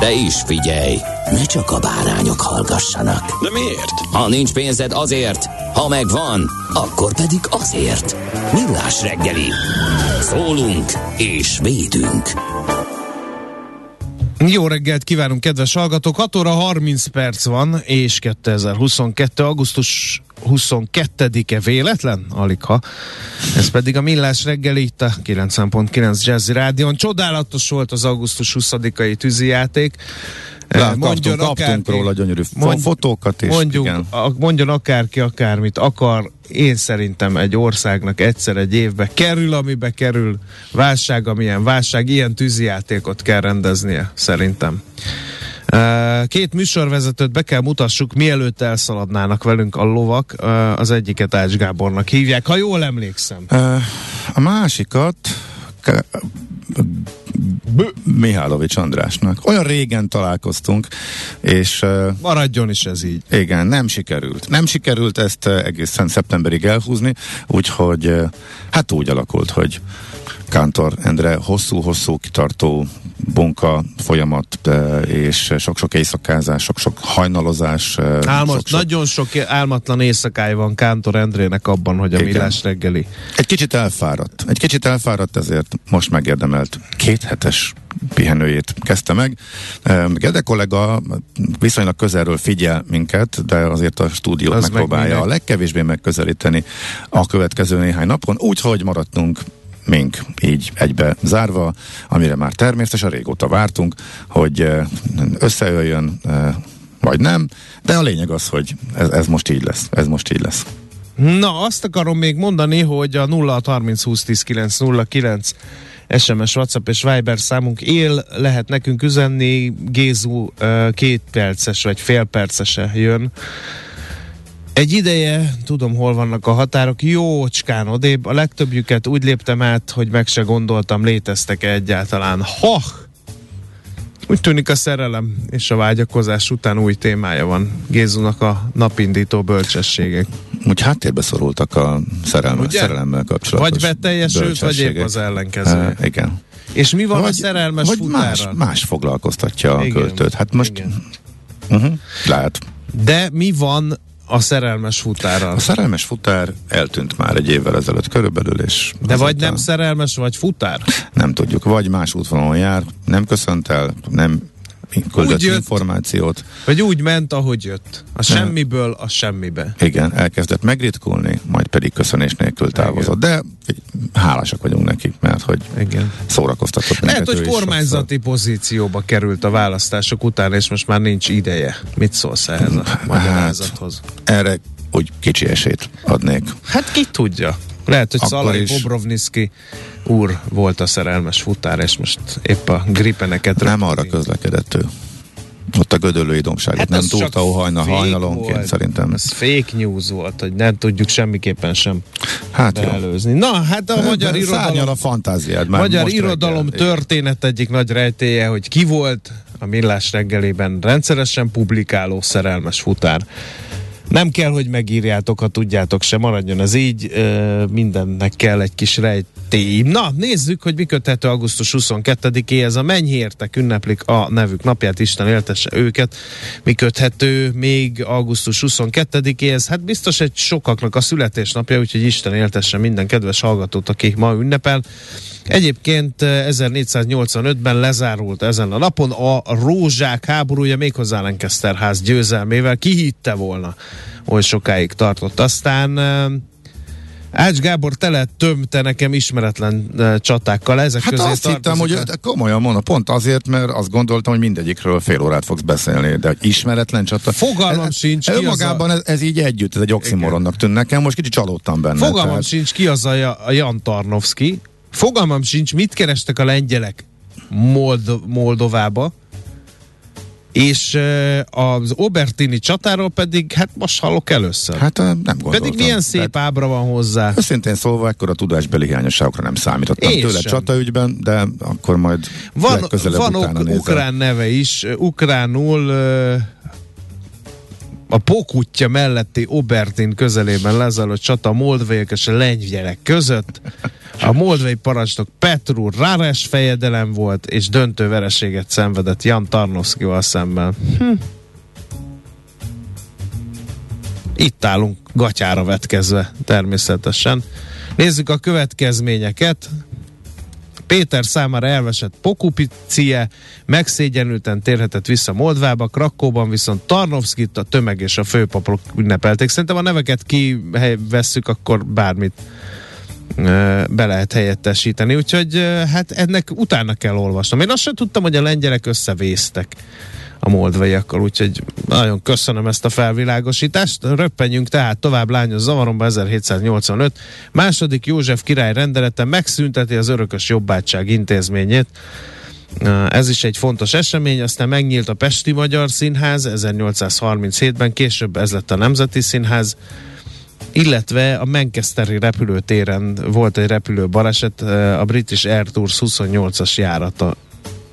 De is figyelj, ne csak a bárányok hallgassanak. De miért? Ha nincs pénzed azért, ha megvan, akkor pedig azért. Millás reggeli. Szólunk és védünk. Jó reggelt kívánunk, kedves hallgatók! 6 óra 30 perc van, és 2022. augusztus 22-e véletlen? Alig ha. Ez pedig a Millás reggeli itt a 90.9 Jazzy Rádion. Csodálatos volt az augusztus 20-ai tűzijáték. Láttam, mondjon kaptunk akárki, róla gyönyörű mond, fotókat is. Mondjuk, igen. A, mondjon akárki akármit akar, én szerintem egy országnak egyszer egy évbe kerül, amibe kerül válság, amilyen válság, ilyen tűzijátékot kell rendeznie, szerintem. Két műsorvezetőt be kell mutassuk, mielőtt elszaladnának velünk a lovak. Az egyiket Ács Gábornak hívják, ha jól emlékszem. A másikat Mihálovics Andrásnak. Olyan régen találkoztunk, és... Maradjon is ez így. Igen, nem sikerült. Nem sikerült ezt egészen szeptemberig elhúzni, úgyhogy hát úgy alakult, hogy Kántor Endre hosszú-hosszú kitartó bunka folyamat és sok-sok éjszakázás, sok-sok hajnalozás. Álmat, sok-sok... Nagyon sok álmatlan éjszakája van Kántor Endrének abban, hogy a Igen. millás reggeli. Egy kicsit elfáradt. Egy kicsit elfáradt, ezért most megérdemelt két hetes pihenőjét kezdte meg. Gede kollega viszonylag közelről figyel minket, de azért a stúdiót Az megpróbálja meg a legkevésbé megközelíteni a következő néhány napon, úgyhogy maradtunk mink így egybe zárva, amire már természetesen régóta vártunk, hogy eh, összejöjjön, eh, vagy nem, de a lényeg az, hogy ez, ez most így lesz. Ez most így lesz. Na, azt akarom még mondani, hogy a 0 30 20 10 9 0 9 SMS, WhatsApp és Viber számunk él, lehet nekünk üzenni, Gézu eh, két perces vagy fél percese jön egy ideje, tudom hol vannak a határok, jócskán odébb, a legtöbbjüket úgy léptem át, hogy meg se gondoltam, léteztek-e egyáltalán. Ha! Úgy tűnik a szerelem és a vágyakozás után új témája van Gézunak a napindító bölcsességek. Úgy háttérbe szorultak a szerelme, szerelemmel kapcsolatos Vagy beteljesült, vagy épp az ellenkező. Uh, igen. És mi van vagy, a szerelmes vagy más, más foglalkoztatja a igen, költőt. Hát most igen. Uh-huh, lehet. De mi van a szerelmes futárral. A szerelmes futár eltűnt már egy évvel ezelőtt körülbelül, és... De vagy nem szerelmes, vagy futár? Nem tudjuk, vagy más útvonalon jár, nem köszönt el, nem küldött jött, információt. Vagy úgy ment, ahogy jött. A semmiből a semmibe. Igen, elkezdett megritkulni, majd pedig köszönés nélkül távozott. Igen. De hálásak vagyunk neki, mert hogy Igen. szórakoztatott Lehet, hogy kormányzati sokszor. pozícióba került a választások után, és most már nincs ideje. Mit szólsz ehhez a hát, magyarázathoz? Erre úgy kicsi esélyt adnék. Hát ki tudja. Lehet, hogy Szalai Bobrovniski úr volt a szerelmes futár, és most épp a gripeneket... Nem arra közlekedett ő. Ott a gödöllői domságot hát nem tudta hajna, hajnalonként volt. szerintem. Ez fake news volt, hogy nem tudjuk semmiképpen sem hát beelőzni. Jó. Na, hát a magyar irodalom... a fantáziád. Már magyar irodalom reggel. történet egyik nagy rejtéje, hogy ki volt a millás reggelében rendszeresen publikáló szerelmes futár. Nem kell, hogy megírjátok, ha tudjátok se, maradjon ez így, mindennek kell egy kis rejtély. Na, nézzük, hogy mi köthető augusztus 22-éhez. A mennyhértek ünneplik a nevük napját, Isten éltesse őket. Mi köthető még augusztus 22-éhez? Hát biztos egy sokaknak a születésnapja, úgyhogy Isten éltesse minden kedves hallgatót, aki ma ünnepel. Egyébként 1485-ben eh, lezárult ezen a napon a rózsák háborúja méghozzá Lancaster ház győzelmével. Ki hitte volna, hogy sokáig tartott. Aztán Ács Gábor tele tömte nekem ismeretlen csatákkal. Ezek hát közé azt hittem, hogy a... komolyan mondom, pont azért, mert azt gondoltam, hogy mindegyikről fél órát fogsz beszélni, de hogy ismeretlen csata. Fogalmam ez, sincs. Önmagában a... ez, ez, így együtt, ez egy oximoronnak tűn nekem, most kicsit csalódtam benne. Fogalmam tehát... sincs ki az a, a Jan Tarnovski, Fogalmam sincs, mit kerestek a lengyelek Mold- Moldovába, És az Obertini csatáról pedig, hát most hallok először. Hát nem gondoltam. Pedig milyen szép Tehát, ábra van hozzá. Őszintén szólva, ekkor a tudásbeli hiányosságokra nem számítottam Én tőle sem. csataügyben, de akkor majd van, van utána ukrán neve is, ukránul a Pokutya melletti Obertin közelében lezajlott csata a moldvaiak és a lengyelek között. A moldvai parancsnok Petru Ráres fejedelem volt, és döntő vereséget szenvedett Jan Tarnowskival szemben. Hm. Itt állunk gatyára vetkezve természetesen. Nézzük a következményeket. Péter számára elvesett Pokupicie megszégyenülten térhetett vissza Moldvába, Krakóban viszont Tarnovskit a tömeg és a főpapok ünnepelték. Szerintem a neveket kivesszük, akkor bármit be lehet helyettesíteni, úgyhogy hát ennek utána kell olvasnom. Én azt sem tudtam, hogy a lengyelek összevésztek a moldvaiakkal, úgyhogy nagyon köszönöm ezt a felvilágosítást. Röppenjünk tehát tovább lányos zavaromba 1785. Második József király rendelete megszünteti az örökös jobbátság intézményét. Ez is egy fontos esemény, aztán megnyílt a Pesti Magyar Színház 1837-ben, később ez lett a Nemzeti Színház, illetve a Manchesteri repülőtéren volt egy repülő baleset, a British Air Tours 28-as járata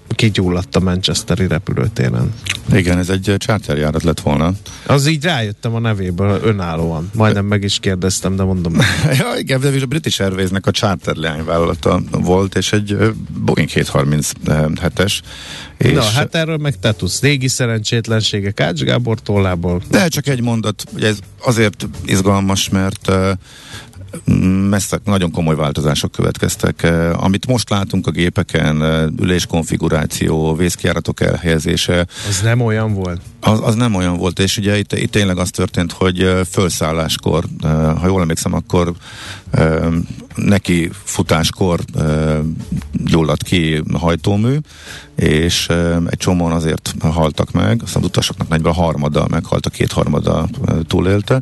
kigyulladt a Manchesteri repülőtéren. Igen, ez egy charterjárat lett volna. Az így rájöttem a nevéből önállóan. Majdnem meg is kérdeztem, de mondom. ja, igen, de a British Airways-nek a charter leányvállalata volt, és egy Boeing 737-es. És Na, hát erről meg te tudsz. Régi szerencsétlenségek Ács Gábor tollából. De csak egy mondat, ugye ez azért izgalmas, mert messze nagyon komoly változások következtek. Eh, amit most látunk a gépeken, eh, üléskonfiguráció, vészkiáratok elhelyezése. Az nem olyan volt? Az, az nem olyan volt, és ugye itt, itt tényleg az történt, hogy eh, felszálláskor, ha jól emlékszem, akkor neki futáskor gyulladt ki hajtómű, és egy csomóan azért haltak meg, aztán az utasoknak nagyban harmada meghalt, a kétharmada túlélte,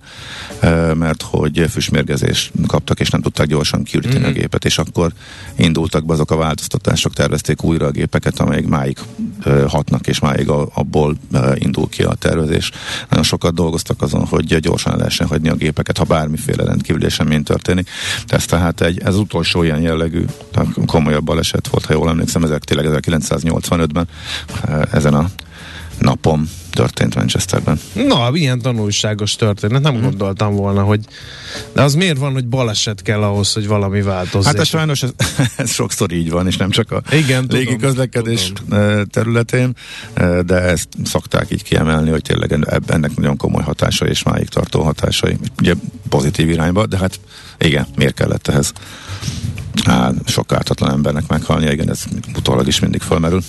mert hogy füstmérgezést kaptak, és nem tudták gyorsan kiüríteni mm-hmm. a mhm. gépet, és akkor indultak be azok a változtatások, tervezték újra a gépeket, amelyik máig hatnak, és máig abból indul ki a tervezés. Nagyon sokat dolgoztak azon, hogy gyorsan lehessen hagyni a gépeket, ha bármiféle rendkívüli esemény történik. Ez tehát egy, ez utolsó ilyen jellegű komolyabb baleset volt, ha jól emlékszem, ezek tényleg 1985-ben ezen a napon történt Manchesterben. Na, milyen tanulságos történet. Nem hmm. gondoltam volna, hogy de az miért van, hogy baleset kell ahhoz, hogy valami változzék? Hát ez sajnos ez, ez sokszor így van, és nem csak a Igen, légi közlekedés tudom. területén, de ezt szokták így kiemelni, hogy tényleg ennek nagyon komoly hatásai és máig tartó hatásai. Ugye pozitív irányba, de hát igen, miért kellett ehhez? Hát, sok ártatlan embernek meghalnia, igen, ez utólag is mindig felmerül.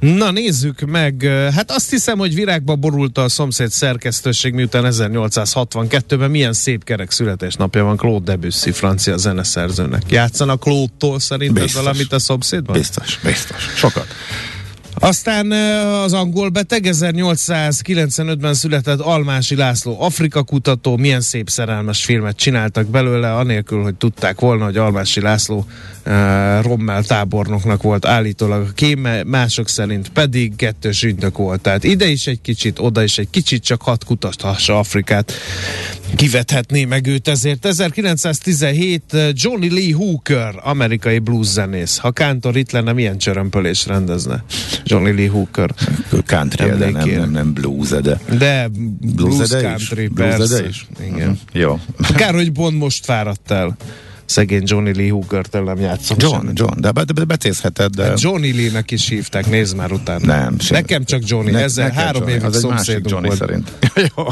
Na nézzük meg, hát azt hiszem, hogy virágba borult a szomszéd szerkesztőség, miután 1862-ben milyen szép kerek születésnapja van Claude Debussy, francia zeneszerzőnek. Játszanak Claude-tól szerinted valamit a szomszédban? Biztos, biztos. Sokat. Aztán az angol beteg 1895-ben született Almási László Afrika kutató, milyen szép szerelmes filmet csináltak belőle, anélkül, hogy tudták volna, hogy Almási László uh, Rommel tábornoknak volt állítólag a kéme, mások szerint pedig kettős ügynök volt. Tehát ide is egy kicsit, oda is egy kicsit, csak hat kutathassa Afrikát. Kivethetné meg őt ezért. 1917 Johnny Lee Hooker, amerikai blues zenész. Ha Kántor itt lenne, milyen csörömpölés rendezne? Johnny Lee Hooker. Country, de nem, nem, nem blues, de. De blues, blues country, is? persze. Blues is? Igen. Uh-huh. Jó. Kár, hogy Bond most fáradt el szegény Johnny Lee Hooker-tel nem játszom John, sem. John, de, de, de betézheted, de... Hát Johnny Lee-nek is hívták, nézd már utána. Nem, sem. Nekem csak Johnny, ne, ezzel három évig szomszédunk Johnny volt. szerint. Jó,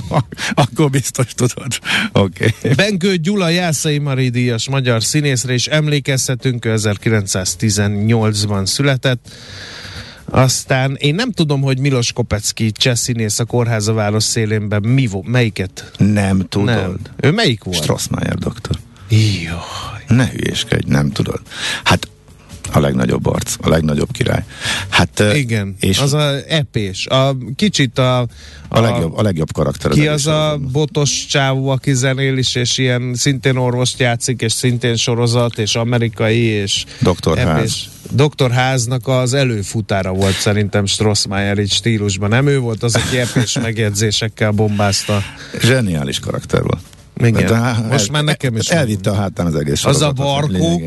akkor biztos tudod. Oké. Okay. Bengő Gyula Jászai Mari díjas magyar színészre is emlékezhetünk, 1918-ban született. Aztán én nem tudom, hogy Milos Kopecki cseh színész a kórháza város szélénben mi volt, melyiket? Nem tudod. Nem. Ő melyik volt? Strassmayer doktor. Jaj. Ne hülyéskedj, nem tudod. Hát a legnagyobb arc, a legnagyobb király. Hát, Igen, és az a epés. A, kicsit a, a, a, legjobb, a legjobb karakter. Ki az, az a botos csávó, aki zenél is, és ilyen szintén orvost játszik, és szintén sorozat, és amerikai, és Dr. Ház. Dr. Háznak az előfutára volt szerintem Strossmayer így stílusban. Nem ő volt az, aki epés megjegyzésekkel bombázta. Zseniális karakter volt. Igen. De, Most el, már nekem is. Elvitte a hátán az egész Az a barkó,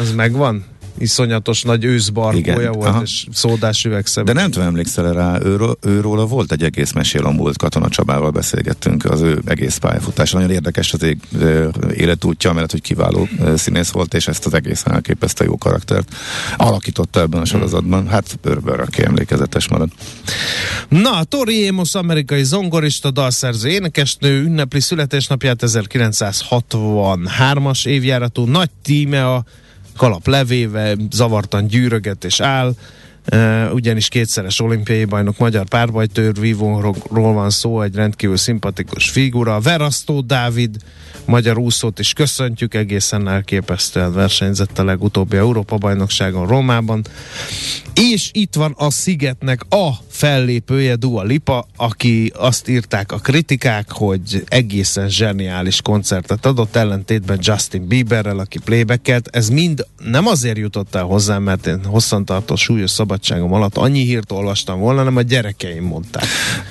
az megvan? Iszonyatos nagy őszbarkója volt, aha. és szódás üvegszem. De nem tudom, emlékszel rá, őről, őróla volt egy egész mesél a múlt Katona Csabával beszélgettünk, az ő egész pályafutása. Nagyon érdekes az ég, életútja, mert hogy kiváló színész volt, és ezt az egészen elképesztő jó karaktert alakította ebben a sorozatban. Hát bőrből, aki emlékezetes marad. Na, Tori Amos, amerikai zongorista, dalszerző, énekesnő ünnepli születésnapját 1963-as évjáratú nagy tíme a kalap levéve, zavartan gyűröget és áll, ugyanis kétszeres olimpiai bajnok magyar párbajtőr vívóról van szó, egy rendkívül szimpatikus figura. Verasztó Dávid, magyar úszót is köszöntjük, egészen elképesztően versenyzett a legutóbbi Európa-bajnokságon Rómában. És itt van a Szigetnek a fellépője Dua Lipa, aki azt írták a kritikák, hogy egészen zseniális koncertet adott, ellentétben Justin Bieberrel, aki playbackelt. Ez mind nem azért jutott el hozzám, mert én hosszantartó súlyos szabadságom alatt annyi hírt olvastam volna, hanem a gyerekeim mondták.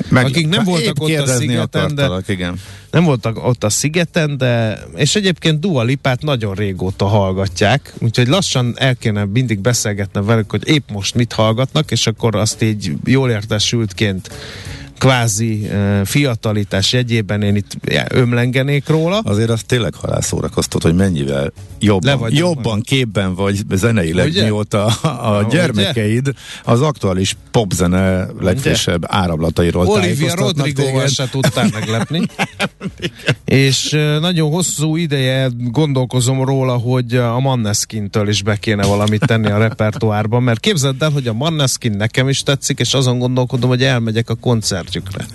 Meg, akik nem voltak ott a szigeten, de igen. nem voltak ott a szigeten, de és egyébként Dua Lipát nagyon régóta hallgatják, úgyhogy lassan el kéne mindig beszélgetnem velük, hogy épp most mit hallgatnak, és akkor azt így jól értesültként kvázi uh, fiatalitás jegyében én itt ömlengenék róla. Azért az tényleg halálszórakoztat, hogy mennyivel jobban, jobban képben vagy zeneileg, Ugye? mióta a, a gyermekeid az aktuális popzene legfrissebb áramlatairól Olivia rodrigo se tudtál meglepni. És uh, nagyon hosszú ideje gondolkozom róla, hogy a Manneskintől is be kéne valamit tenni a repertoárban, mert képzeld el, hogy a Manneskin nekem is tetszik, és azon gondolkodom, hogy elmegyek a koncert koncertjükre.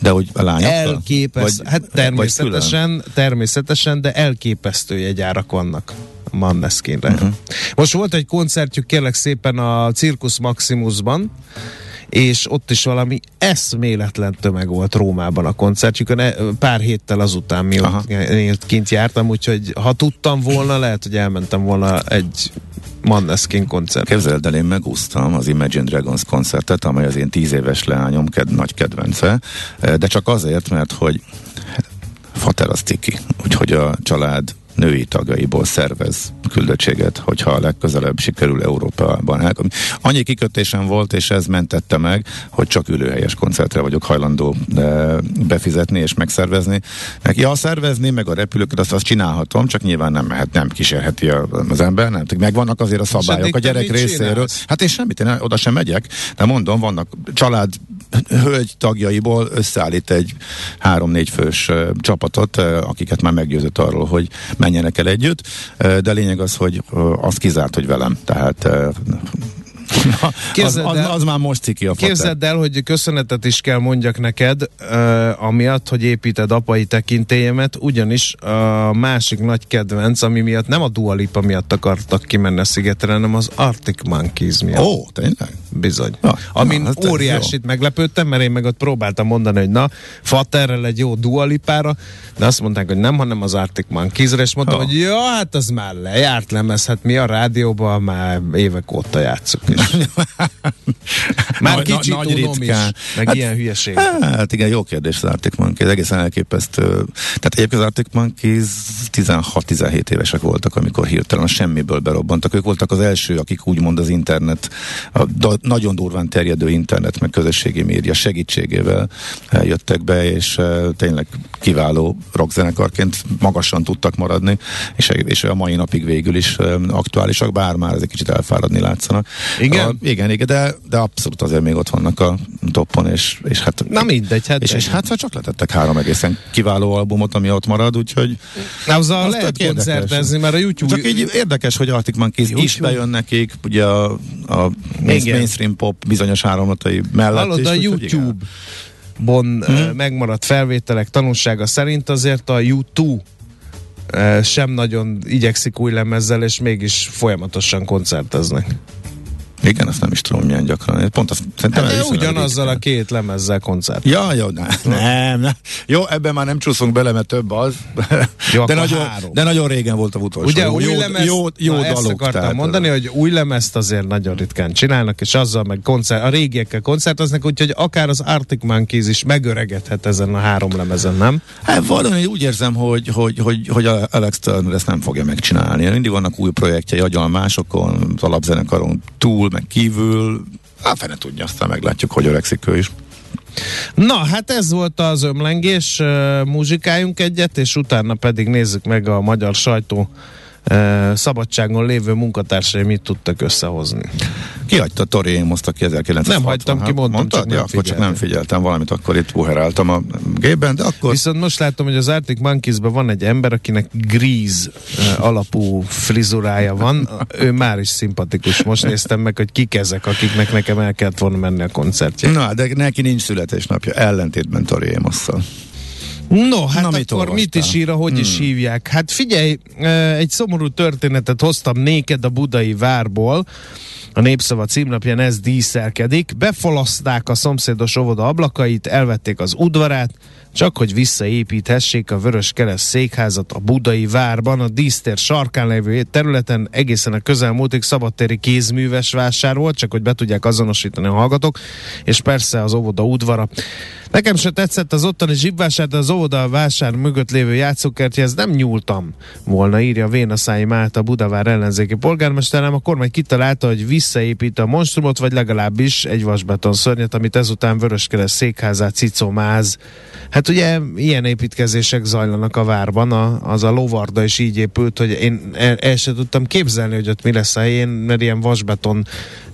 De hogy a lányokkal? Elképesztő. Hát természetesen, természetesen, de elképesztő jegyárak vannak. Manneskinre. Uh-huh. Most volt egy koncertjük kérlek szépen a Circus Maximusban, és ott is valami eszméletlen tömeg volt Rómában a koncertjükön, e, pár héttel azután, mi ott kint jártam, úgyhogy ha tudtam volna, lehet, hogy elmentem volna egy Manneskin koncert. Képzeld el, én megúsztam az Imagine Dragons koncertet, amely az én tíz éves leányom ked, nagy kedvence, e, de csak azért, mert hogy Fater az ciki, úgyhogy a család női tagjaiból szervez küldöttséget, hogyha a legközelebb sikerül Európában. Hát, annyi kikötésem volt, és ez mentette meg, hogy csak ülőhelyes koncertre vagyok hajlandó e, befizetni és megszervezni. Meg, ja, szervezni, meg a repülőket, azt, azt csinálhatom, csak nyilván nem mehet, nem kísérheti az ember, nem. Megvannak azért a szabályok a gyerek részéről. Csinálsz? Hát én semmit, én oda sem megyek, de mondom, vannak család hölgy tagjaiból összeállít egy három-négy fős uh, csapatot, uh, akiket már meggyőzött arról, hogy menjenek el együtt, de lényeg az, hogy az kizárt, hogy velem. Tehát uh, az, az, az már most ciki a fater. Képzeld el, hogy köszönetet is kell mondjak neked, uh, amiatt, hogy építed apai tekintélyemet, ugyanis a másik nagy kedvenc, ami miatt nem a Dua Lipa miatt akartak kimenni a szigetre, hanem az Arctic Monkeys miatt. Ó, tényleg? Bizony. Ja, Amin na, óriásit jó. meglepődtem, mert én meg ott próbáltam mondani, hogy na, faterrel egy jó Dua Lipára, de azt mondták, hogy nem, hanem az Arctic Monkeys-re, és mondtam, ha. hogy ja, hát az már lejárt lemez, hát mi a rádióban már évek óta játszunk. Már kicsit nagy, tudom is, meg hát, ilyen hülyeség. Hát igen, jó kérdés az Arctic Monkeys, egészen elképesztő. Tehát egyébként az Arctic Monkeys 16-17 évesek voltak, amikor hirtelen a semmiből berobbantak. Ők voltak az első, akik úgymond az internet, a da, nagyon durván terjedő internet, meg közösségi média segítségével jöttek be, és uh, tényleg kiváló rockzenekarként magasan tudtak maradni, és, és a mai napig végül is um, aktuálisak, bár már ez egy kicsit elfáradni látszanak. Igen? A, igen, igen, de, de abszolút azért még ott vannak a topon, és, és hát... Na mindegy, hát... És, és hát csak letettek három egészen kiváló albumot, ami ott marad, úgyhogy... Na, az a lehet koncertezni, mert a YouTube... Csak így érdekes, hogy Arctic Monkeys YouTube. is bejön nekik, ugye a, a mainstream pop bizonyos áramlatai mellett Hallod, is. a YouTube bon hmm. megmaradt felvételek tanulsága szerint azért a YouTube sem nagyon igyekszik új lemezzel, és mégis folyamatosan koncerteznek. Igen, azt nem is tudom milyen gyakran. Pont azt, szerintem hát ugyanazzal a két lemezzel koncert. Ja, jó, ne, nem, nem. Jó, ebben már nem csúszunk bele, mert több az. Jó, de, nagyon, de nagyon régen volt a utolsó. Ugye új jó, lemez, jó, jó na, dalok, ezt akartam tehát, mondani, hogy új lemezt azért nagyon ritkán csinálnak, és azzal meg koncert, a régiekkel koncerteznek, úgyhogy akár az Arctic Monkeys is megöregedhet ezen a három lemezen, nem? Hát valami úgy érzem, hogy, hogy, hogy, hogy Alex Turner ezt nem fogja megcsinálni. Mindig vannak új projektjei, agyal másokon, az alapzenekaron túl, meg kívül, hát fene tudja, aztán meglátjuk, hogy öregszik ő is. Na, hát ez volt az ömlengés, muzsikáljunk egyet, és utána pedig nézzük meg a magyar sajtó szabadságon lévő munkatársai mit tudtak összehozni. Ki hagyta Tori Amoszt, aki 1960 Nem hagytam ki, mondtam, Mondtad? csak, ja, akkor csak nem figyeltem valamit, akkor itt buheráltam a gépben, de akkor... Viszont most látom, hogy az Arctic monkeys van egy ember, akinek gríz alapú frizurája van, ő már is szimpatikus. Most néztem meg, hogy kik ezek, akiknek nekem el kellett volna menni a koncertje. Na, de neki nincs születésnapja, ellentétben Tori Amosszal. No, hát Na, mit akkor olvastál? mit is ír, hogy hmm. is hívják? Hát figyelj, egy szomorú történetet hoztam néked a budai várból, a Népszava címlapján ez díszelkedik. Befalaszták a szomszédos óvoda ablakait, elvették az udvarát, csak hogy visszaépíthessék a Vörös Kereszt székházat a Budai várban, a dísztér sarkán lévő területen egészen a közelmúltig szabadtéri kézműves vásár volt, csak hogy be tudják azonosítani a hallgatók, és persze az óvoda udvara. Nekem se tetszett az ottani zsibvásár, de az óvoda vásár mögött lévő játszókertjehez nem nyúltam volna, írja Vénaszái Málta Budavár ellenzéki polgármesterem. A kormány kitalálta, hogy visszaépít a monstrumot, vagy legalábbis egy vasbeton szörnyet, amit ezután Vöröskereszt székházát cicomáz. Hát ugye ilyen építkezések zajlanak a várban, a, az a lovarda is így épült, hogy én el, el sem tudtam képzelni, hogy ott mi lesz a helyén, mert ilyen vasbeton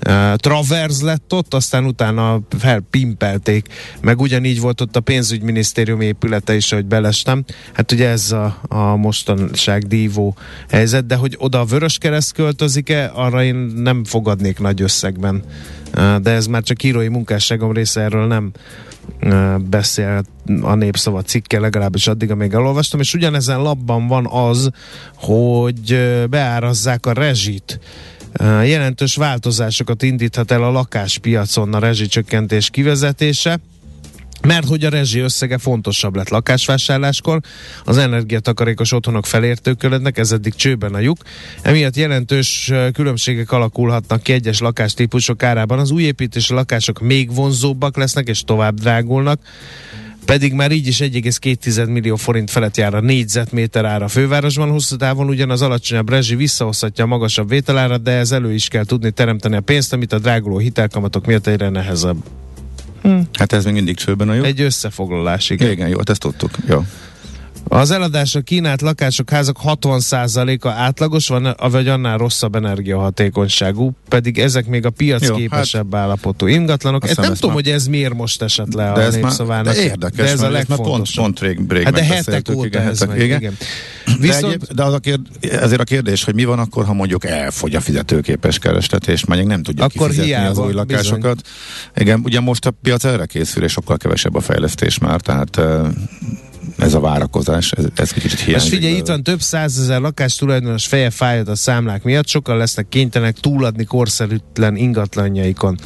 uh, traverz lett ott, aztán utána felpimpelték, meg ugyanígy volt ott a pénzügyminisztérium épülete is, hogy belestem. Hát ugye ez a, a mostanság dívó helyzet, de hogy oda a Vöröskereszt költözik-e, arra én nem fogadnék nagy összegben. Uh, de ez már csak írói munkásságom része, erről nem beszél a népszava cikke, legalábbis addig, amíg elolvastam, és ugyanezen labban van az, hogy beárazzák a rezsit. Jelentős változásokat indíthat el a lakáspiacon a rezsicsökkentés kivezetése mert hogy a rezsi összege fontosabb lett lakásvásárláskor, az energiatakarékos otthonok felértőködnek, ez eddig csőben a lyuk, emiatt jelentős különbségek alakulhatnak ki egyes lakástípusok árában. Az új építési lakások még vonzóbbak lesznek és tovább drágulnak, pedig már így is 1,2 millió forint felett jár a négyzetméter ára fővárosban, hosszú távon ugyan az alacsonyabb rezsi visszahozhatja a magasabb vételárat, de ez elő is kell tudni teremteni a pénzt, amit a dráguló hitelkamatok miatt egyre nehezebb. Hm. Hát ez még mindig csőben a jó. Egy összefoglalás, igen. Igen, jó, hát ezt tudtuk. Jó. Az eladásra kínált lakások, házak 60%-a átlagos van, vagy annál rosszabb energiahatékonyságú, pedig ezek még a piacképesebb hát, állapotú ingatlanok. Ezt nem tudom, ma... hogy ez miért most esett le de a népszavának. De érdekes, de ez a legfontosabb. Pont, pont rég, rég hát de hetek óta igen, ez hetek, meg, igen. igen. Viszont... De, egyéb, de az a kérd, ezért a kérdés, hogy mi van akkor, ha mondjuk elfogy a fizetőképes kereslet, és mondjuk nem tudja akkor kifizetni hiába, az új lakásokat. Bizony. Igen, ugye most a piac erre készül, és sokkal kevesebb a fejlesztés már, tehát ez a várakozás, ez, ez kicsit hiányzik. Most figyelj, itt van több százezer lakás tulajdonos feje fájad a számlák miatt, sokan lesznek kénytelenek túladni korszerűtlen ingatlanjaikon.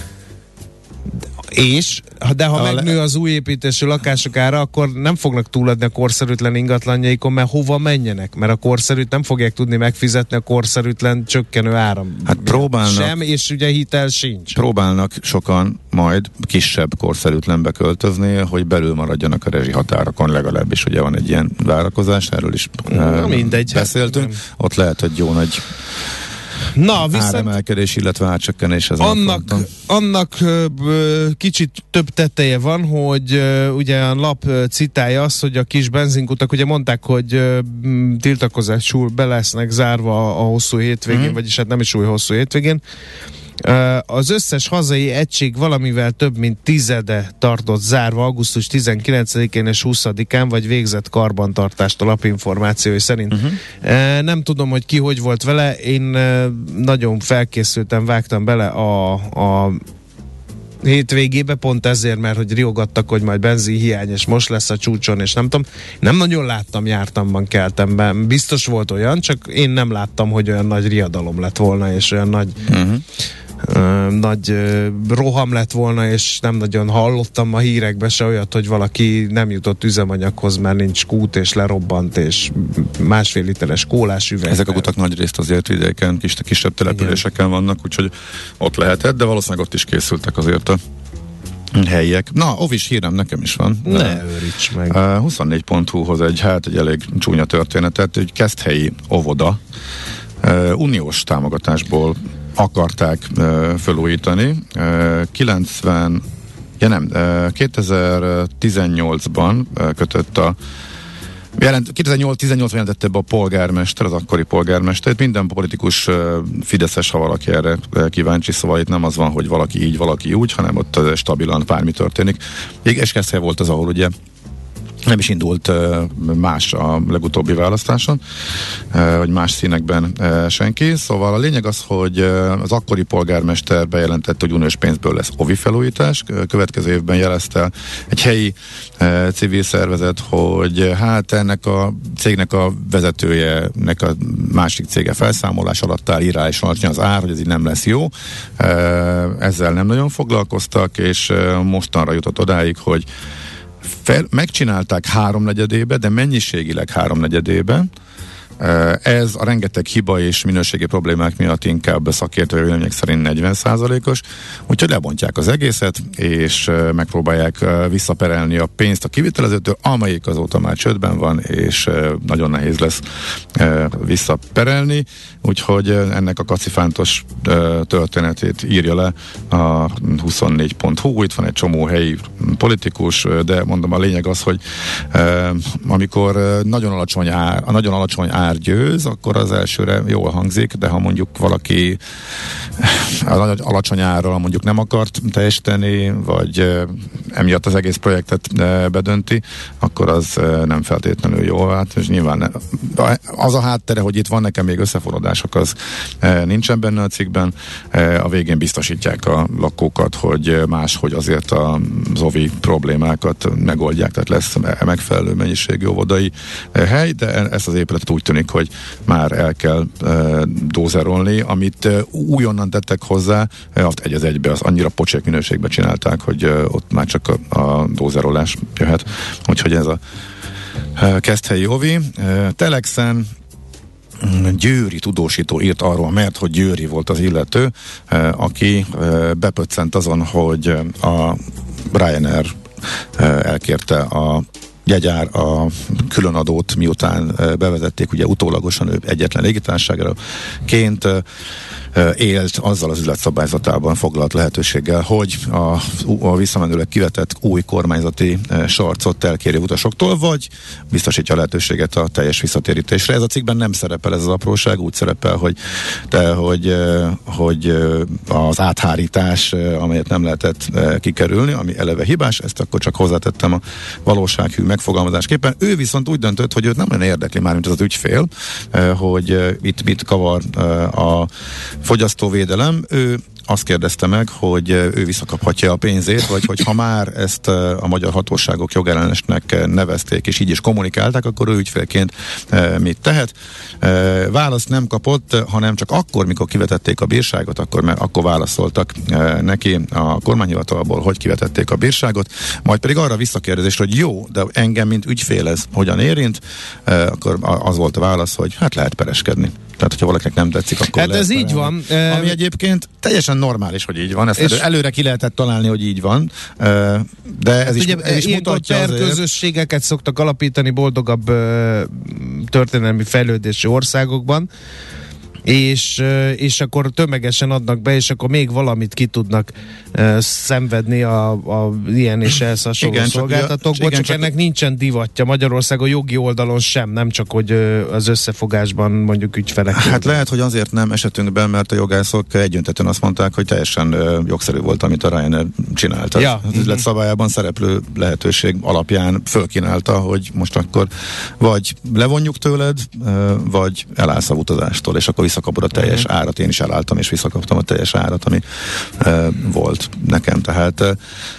És, de ha a megnő az új építésű lakások ára, akkor nem fognak túladni a korszerűtlen ingatlanjaikon, mert hova menjenek? Mert a korszerűt nem fogják tudni megfizetni a korszerűtlen csökkenő áram. Hát próbálnak. Sem, és ugye hitel sincs. Próbálnak sokan majd kisebb korszerűtlenbe költözni, hogy belül maradjanak a rezsi határokon, legalábbis ugye van egy ilyen várakozás, erről is Na, mindegy, hát beszéltünk. Hát, Ott lehet, hogy jó nagy Na, viszont áremelkedés, illetve átcsökkenés az annak, annak ö, kicsit több teteje van, hogy ugye a lap ö, citálja azt, hogy a kis benzinkutak, ugye mondták, hogy tiltakozásul be lesznek zárva a hosszú hétvégén, mm-hmm. vagyis hát nem is új hosszú hétvégén, az összes hazai egység valamivel több mint tizede tartott zárva augusztus 19-én és 20-án, vagy végzett karbantartást a lapinformációi szerint. Uh-huh. Nem tudom, hogy ki hogy volt vele, én nagyon felkészültem, vágtam bele a, a hétvégébe, pont ezért, mert hogy riogattak, hogy majd benzinhiány, és most lesz a csúcson, és nem tudom, nem nagyon láttam jártamban, keltemben. Biztos volt olyan, csak én nem láttam, hogy olyan nagy riadalom lett volna, és olyan nagy uh-huh nagy roham lett volna, és nem nagyon hallottam a hírekbe se olyat, hogy valaki nem jutott üzemanyaghoz, mert nincs kút, és lerobbant, és másfél literes kólás üveg. Ezek a kutak nagy részt azért vidéken, kis, kisebb településeken Igen. vannak, úgyhogy ott lehetett, de valószínűleg ott is készültek azért a helyiek. Na, ovis hírem nekem is van. Ne őríts meg. 24.hu-hoz egy, hát egy elég csúnya történetet, egy keszthelyi óvoda uniós támogatásból akarták felújítani. Uh, 90, ja nem, uh, 2018-ban uh, kötött a Jelent, 2018 jelentette be a polgármester, az akkori polgármester. Minden politikus fideszes, ha valaki erre kíváncsi, szóval itt nem az van, hogy valaki így, valaki úgy, hanem ott stabilan bármi történik. És volt az, ahol ugye nem is indult más a legutóbbi választáson, vagy más színekben senki. Szóval a lényeg az, hogy az akkori polgármester bejelentette, hogy uniós pénzből lesz ovi felújítás. Következő évben jelezte egy helyi civil szervezet, hogy hát ennek a cégnek a vezetője, nek a másik cége felszámolás alatt áll írás alatt az ár, hogy ez így nem lesz jó. Ezzel nem nagyon foglalkoztak, és mostanra jutott odáig, hogy fel, megcsinálták háromnegyedébe, de mennyiségileg háromnegyedébe, ez a rengeteg hiba és minőségi problémák miatt inkább szakértői vélemények szerint 40%-os, úgyhogy lebontják az egészet, és megpróbálják visszaperelni a pénzt a kivitelezőtől, amelyik azóta már csődben van, és nagyon nehéz lesz visszaperelni, úgyhogy ennek a kacifántos történetét írja le a 24.hu, itt van egy csomó helyi politikus, de mondom a lényeg az, hogy amikor nagyon alacsony ár, a nagyon alacsony ár ár győz, akkor az elsőre jól hangzik, de ha mondjuk valaki alacsony árral mondjuk nem akart teljesíteni, vagy emiatt az egész projektet bedönti, akkor az nem feltétlenül jó. Hát, és nyilván az a háttere, hogy itt van nekem még összeforradások, az nincsen benne a cikkben. A végén biztosítják a lakókat, hogy máshogy azért az ovi problémákat megoldják, tehát lesz megfelelő mennyiségű óvodai hely, de ezt az épületet úgy tűnik, hogy már el kell e, dózerolni, amit e, újonnan tettek hozzá, e, azt egy az egybe, az annyira pocsék minőségben csinálták, hogy e, ott már csak a, a dózerolás jöhet. Úgyhogy ez a e, Keszthelyi Ovi. E, Telexen mm, Győri tudósító írt arról, mert hogy Győri volt az illető, aki bepöccent azon, hogy a Ryanair elkérte a jegyár a különadót, miután bevezették, ugye utólagosan ő egyetlen légitársaságként élt azzal az üzletszabályzatában foglalt lehetőséggel, hogy a, a visszamenőleg kivetett új kormányzati sarcot elkéri utasoktól, vagy biztosítja a lehetőséget a teljes visszatérítésre. Ez a cikkben nem szerepel ez az apróság, úgy szerepel, hogy, de, hogy, hogy az áthárítás, amelyet nem lehetett kikerülni, ami eleve hibás, ezt akkor csak hozzátettem a valósághű megfogalmazásképpen. Ő viszont úgy döntött, hogy őt nem olyan érdekli már, mint az, az ügyfél, hogy itt mit kavar a fogyasztóvédelem, ő azt kérdezte meg, hogy ő visszakaphatja a pénzét, vagy hogy ha már ezt a magyar hatóságok jogellenesnek nevezték, és így is kommunikálták, akkor ő ügyfélként mit tehet. Választ nem kapott, hanem csak akkor, mikor kivetették a bírságot, akkor, mert akkor válaszoltak neki a kormányhivatalból, hogy kivetették a bírságot, majd pedig arra visszakérdezést, hogy jó, de engem, mint ügyfél ez hogyan érint, akkor az volt a válasz, hogy hát lehet pereskedni. Tehát, hogyha valakinek nem tetszik, akkor Hát ez így van. Ami egyébként teljesen normális, hogy így van. Ezt elő, előre ki lehetett találni, hogy így van. De ez hát is, ugye, ez is mutatja azért. közösségeket szoktak alapítani boldogabb történelmi fejlődési országokban és, és akkor tömegesen adnak be, és akkor még valamit ki tudnak uh, szenvedni a, a ilyen és ehhez hasonló igen, szolgáltatókból, csak, igen, csak, csak ennek nincsen divatja Magyarországon jogi oldalon sem, nem csak, hogy az összefogásban mondjuk ügyfelek. Hát oldal. lehet, hogy azért nem esetünkben, mert a jogászok egyöntetően azt mondták, hogy teljesen uh, jogszerű volt, amit a Ryanair csinált. Az, ja. az üzlet szabályában szereplő lehetőség alapján fölkínálta, hogy most akkor vagy levonjuk tőled, uh, vagy elállsz a utazástól, és akkor visszakapod a teljes uh-huh. árat. Én is elálltam, és visszakaptam a teljes árat, ami uh, volt nekem. Tehát uh,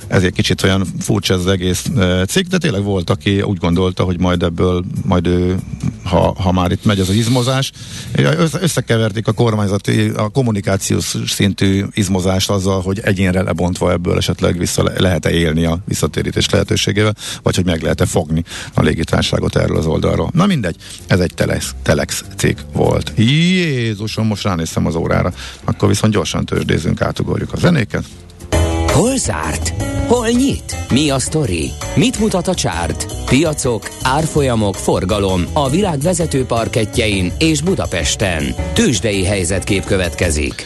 ez egy kicsit olyan furcsa ez az egész uh, cikk, de tényleg volt, aki úgy gondolta, hogy majd ebből, majd ő, ha, ha már itt megy az, az izmozás, összekeverték a kormányzati, a kommunikációs szintű izmozást azzal, hogy egyénre lebontva ebből esetleg vissza le, lehet-e élni a visszatérítés lehetőségével, vagy hogy meg lehet-e fogni a légitárságot erről az oldalról. Na mindegy, ez egy telex, telex cikk volt. Jézusom, most ránéztem az órára. Akkor viszont gyorsan tőzsdézünk, átugorjuk a zenéket. Hol zárt? Hol nyit? Mi a sztori? Mit mutat a csárt? Piacok, árfolyamok, forgalom a világ vezető parketjein és Budapesten. Tősdei helyzetkép következik.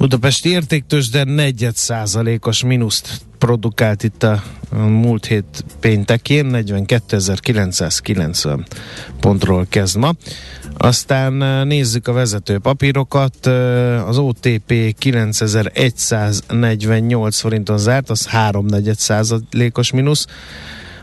Budapesti értéktősde negyed százalékos mínuszt produkált itt a múlt hét péntekén, 42.990 pontról kezd ma. Aztán nézzük a vezető papírokat, az OTP 9148 forinton zárt, az 3 százalékos mínusz,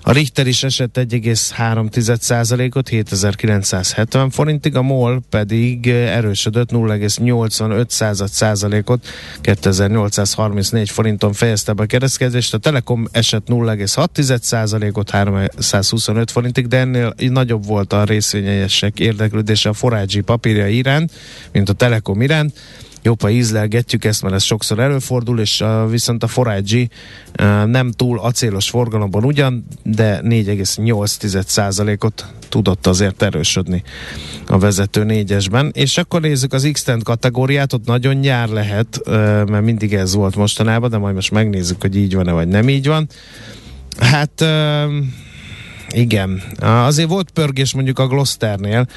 a Richter is esett 1,3%-ot, 7970 forintig, a MOL pedig erősödött 0,85%-ot, 2834 forinton fejezte be a kereskedést, a Telekom esett 0,6%-ot, 325 forintig, de ennél nagyobb volt a részvényesek érdeklődése a forágyi papírja iránt, mint a Telekom iránt jópa ízlelgetjük ezt, mert ez sokszor előfordul, és viszont a Forage uh, nem túl acélos forgalomban ugyan, de 4,8%-ot tudott azért erősödni a vezető négyesben. És akkor nézzük az x kategóriát, ott nagyon nyár lehet, mert mindig ez volt mostanában, de majd most megnézzük, hogy így van-e, vagy nem így van. Hát uh, igen, azért volt pörgés mondjuk a Glosternél,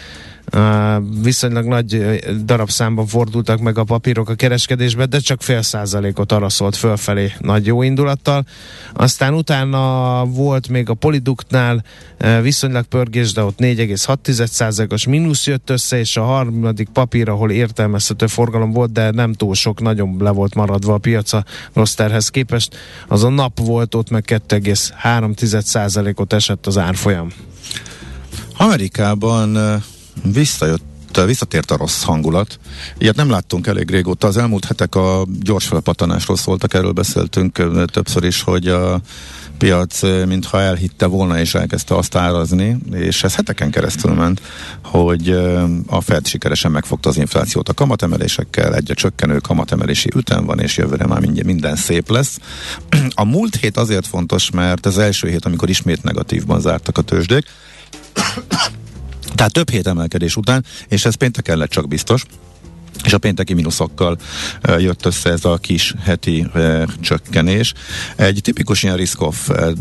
viszonylag nagy darabszámban fordultak meg a papírok a kereskedésbe, de csak fél százalékot araszolt fölfelé nagy jó indulattal. Aztán utána volt még a Poliduktnál viszonylag pörgés, de ott 4,6 százalékos mínusz jött össze, és a harmadik papír, ahol értelmezhető forgalom volt, de nem túl sok, nagyon le volt maradva a piaca Rosterhez képest. Az a nap volt ott meg 2,3 százalékot esett az árfolyam. Amerikában visszajött visszatért a rossz hangulat. Ilyet nem láttunk elég régóta. Az elmúlt hetek a gyors felpatanásról szóltak, erről beszéltünk többször is, hogy a piac mintha elhitte volna és elkezdte azt árazni, és ez heteken keresztül ment, hogy a Fed sikeresen megfogta az inflációt a kamatemelésekkel, egyre csökkenő kamatemelési ütem van, és jövőre már mindjárt minden szép lesz. A múlt hét azért fontos, mert az első hét, amikor ismét negatívban zártak a tőzsdék, tehát több hét emelkedés után, és ez pénteken lett csak biztos, és a pénteki mínuszokkal jött össze ez a kis heti uh, csökkenés. Egy tipikus ilyen risk-off uh,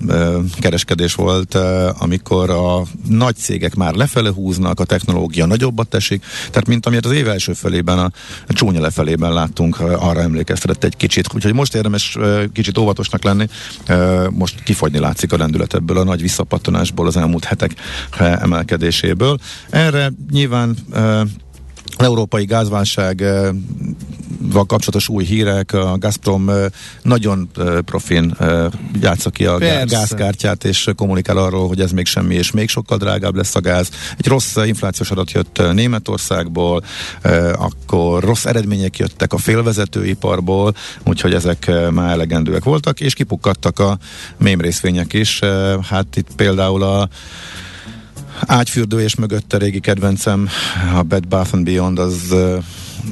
kereskedés volt, amikor a nagy cégek már lefele húznak, a technológia nagyobbat teszik, tehát mint amiért az év első felében, a, a csúnya lefelében láttunk, arra emlékeztetett egy kicsit. Úgyhogy most érdemes kicsit óvatosnak lenni, most kifogyni látszik a lendület ebből a nagy visszapattanásból az elmúlt hetek emelkedéséből. Erre nyilván európai gázválság val kapcsolatos új hírek, a Gazprom nagyon profin játsza ki a Persze. gázkártyát, és kommunikál arról, hogy ez még semmi, és még sokkal drágább lesz a gáz. Egy rossz inflációs adat jött Németországból, akkor rossz eredmények jöttek a félvezetőiparból, úgyhogy ezek már elegendőek voltak, és kipukkadtak a mém részvények is. Hát itt például a ágyfürdő és mögötte régi kedvencem, a Bed Bath Beyond, az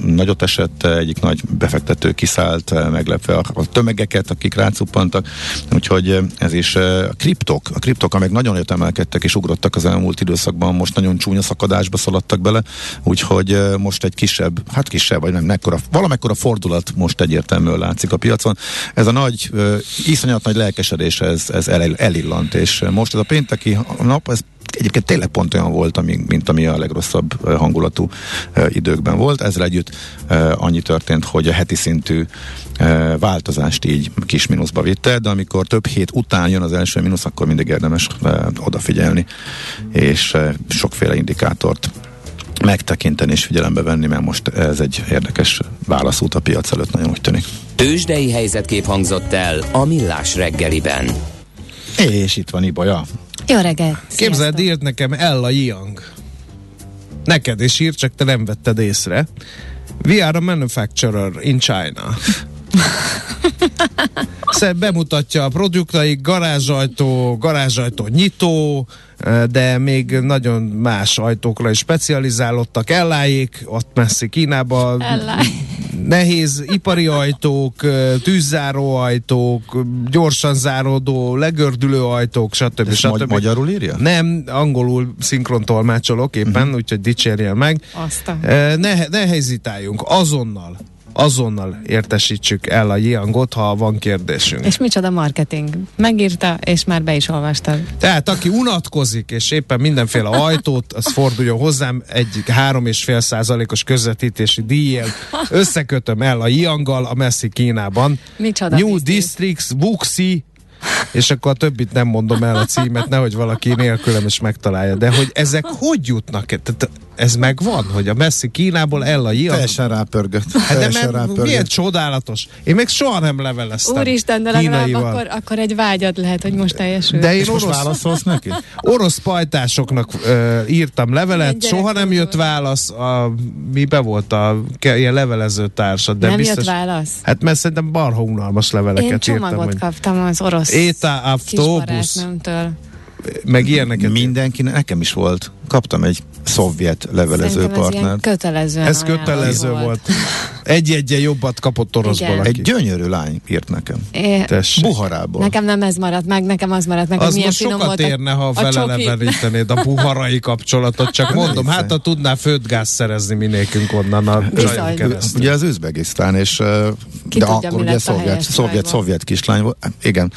nagyot esett, egyik nagy befektető kiszállt, meglepve a, tömegeket, akik rácuppantak, úgyhogy ez is a kriptok, a kriptok, amelyek nagyon nagyot emelkedtek és ugrottak az elmúlt időszakban, most nagyon csúnya szakadásba szaladtak bele, úgyhogy most egy kisebb, hát kisebb, vagy nem, mekkora, valamekkora fordulat most egyértelműen látszik a piacon. Ez a nagy, iszonyat nagy lelkesedés, ez, ez el, elillant, és most ez a pénteki nap, ez egyébként tényleg pont olyan volt, ami, mint ami a legrosszabb hangulatú időkben volt. Ezzel együtt annyi történt, hogy a heti szintű változást így kis mínuszba vitte, de amikor több hét után jön az első mínusz, akkor mindig érdemes odafigyelni, és sokféle indikátort megtekinteni és figyelembe venni, mert most ez egy érdekes válaszút a piac előtt, nagyon úgy tűnik. Tőzsdei helyzetkép hangzott el a Millás reggeliben. És itt van Ibolya. Jó reggel! Képzeld, írt nekem Ella Young. Neked is írt, csak te nem vetted észre. We are a manufacturer in China. Szóval bemutatja a produktaik, garázsajtó, garázsajtó nyitó, de még nagyon más ajtókra is specializálódtak. Ellájék, ott messzi Kínába. Elláj. Nehéz ipari ajtók, tűzzáró ajtók, gyorsan záródó, legördülő ajtók, stb. Ez stb. magy- magyarul írja? Nem, angolul szinkrontolmácsolok éppen, uh-huh. úgyhogy dicsérjél meg. Azt a... E, Ne, ne hezitáljunk, azonnal, azonnal értesítsük el a Jiangot, ha van kérdésünk. És micsoda marketing. Megírta, és már be is olvastad. Tehát aki unatkozik, és éppen mindenféle ajtót, az forduljon hozzám egy három és fél százalékos közvetítési díjjel. Összekötöm el a Jianggal a messzi Kínában. Micsoda New biznisz. Districts, Buxi, és akkor a többit nem mondom el a címet, nehogy valaki nélkülem is megtalálja. De hogy ezek hogy jutnak? Tehát ez megvan, hogy a messzi Kínából el a Jiang... Teljesen rápörgött. Hát de mert milyen rápörgött. csodálatos. Én még soha nem leveleztem Úristen, de legalább akkor, akkor egy vágyad lehet, hogy most teljesül. De én És most orosz, válaszolsz neki? orosz pajtásoknak ö, írtam levelet, soha nem jött válasz, a, mibe volt a ke, ilyen levelező társad, de nem biztos, jött válasz? Hát mert szerintem barha unalmas Én leveleket írtam, csomagot hogy kaptam az orosz Éta autóbusz, kisbarátnőmtől. meg ilyeneket. Mindenki, nekem is volt. Kaptam egy szovjet levelező Szerintem ez partnert. kötelezően Ez kötelező volt. Egy-egyen jobbat kapott oroszból, Igen. aki. Egy gyönyörű lány írt nekem. É, Tessék. Buharából. nekem nem ez maradt meg, nekem az maradt meg, Az milyen most sokat volt érne, ha a csoki. felelevenítenéd a buharai kapcsolatot, csak mondom, viccelj. hát ha tudnál földgáz szerezni minékünk onnan a keresztül. Ugye az Üzbegisztán, és Ki de tudja, akkor ugye szovjet, szovjet, szovjet kislány volt. Hát, Igen.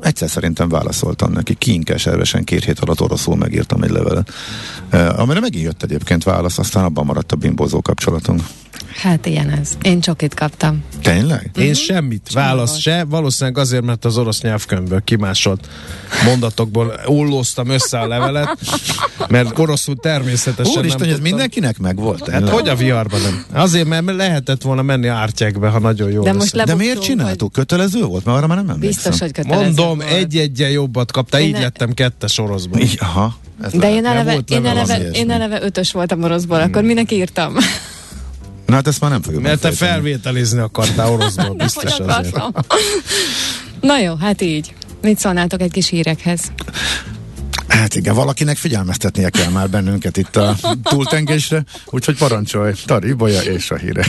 Egyszer szerintem válaszoltam neki, kínkeservesen két hét alatt oroszul megírtam egy levelet. Amire megint jött egyébként válasz, aztán abban maradt a bimbózó kapcsolatunk. Hát ilyen ez. Én csokit kaptam. Tényleg? Én semmit, válasz se, valószínűleg azért, mert az orosz nyelvkönyvből kimásolt mondatokból ollóztam össze a levelet, mert oroszul természetesen Úristen, nem ez mindenkinek megvolt. Hát hogy a viharban nem? Azért, mert lehetett volna menni ártyekbe, ha nagyon jó De most De miért csináltuk? Kötelező volt? Mert arra már nem emlékszem. Biztos, hogy kötelező Mondom, volt. egy-egyen jobbat kapta, Én így ne- lettem kettes oroszban. Aha. Ez De lehet. én eleve, volt én, eleve, én eleve ötös voltam oroszból, akkor minek írtam? Na hát ezt már nem fogjuk Mert te felvételizni akartál oroszból, biztos azért. Na jó, hát így. Mit szólnátok egy kis hírekhez? Hát igen, valakinek figyelmeztetnie kell már bennünket itt a túltengésre, úgyhogy parancsolj, Tari, Bolya és a hírek.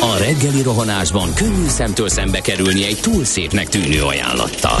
A reggeli rohanásban könnyű szemtől szembe kerülni egy túl szépnek tűnő ajánlattal.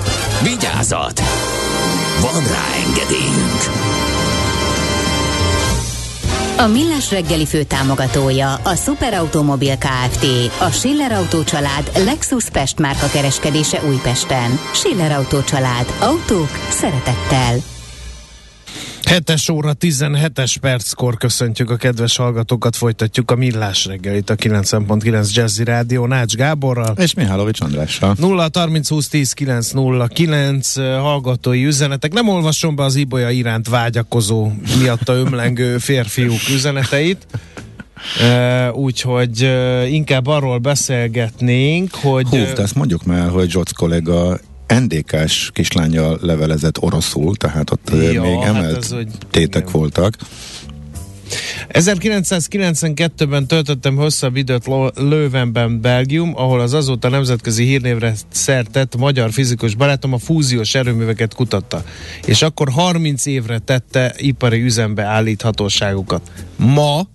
Vigyázat! Van rá engedélyünk! A Millás reggeli fő támogatója a Superautomobil KFT, a Schiller Autó család Lexus Pest márka kereskedése Újpesten. Schiller Autó család. Autók szeretettel. 7 óra 17-es perckor köszöntjük a kedves hallgatókat, folytatjuk a Millás reggelit a 90.9 Jazzy Rádió Nács Gáborral. És Mihálovics Andrással. 0 30 20 10 9 0 9 eh, hallgatói üzenetek. Nem olvasom be az Ibolya iránt vágyakozó, miatta ömlengő férfiúk üzeneteit. Uh, úgyhogy uh, inkább arról beszélgetnénk, hogy Hú, de ezt mondjuk már, hogy Zsoc kollega NDK-s kislányjal levelezett oroszul, tehát ott Ja, még hát emelt ez, hogy- tétek igen. voltak. 1992-ben töltöttem hosszabb időt Leuvenben, Belgium, ahol az azóta nemzetközi hírnévre szertett magyar fizikus barátom a fúziós erőműveket kutatta, és akkor 30 évre tette ipari üzembe állíthatóságukat. Ma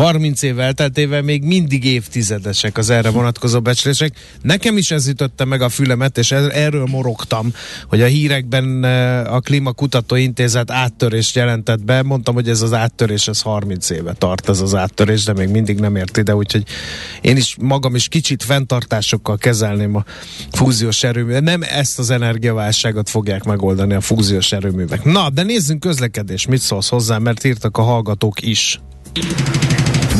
30 év elteltével még mindig évtizedesek az erre vonatkozó becslések. Nekem is ez ütötte meg a fülemet, és er- erről morogtam, hogy a hírekben eh, a Klímakutató Intézet áttörést jelentett be. Mondtam, hogy ez az áttörés, ez 30 éve tart ez az áttörés, de még mindig nem ért ide, úgyhogy én is magam is kicsit fenntartásokkal kezelném a fúziós erőművet. Nem ezt az energiaválságot fogják megoldani a fúziós erőművek. Na, de nézzünk közlekedés, mit szólsz hozzá, mert írtak a hallgatók is.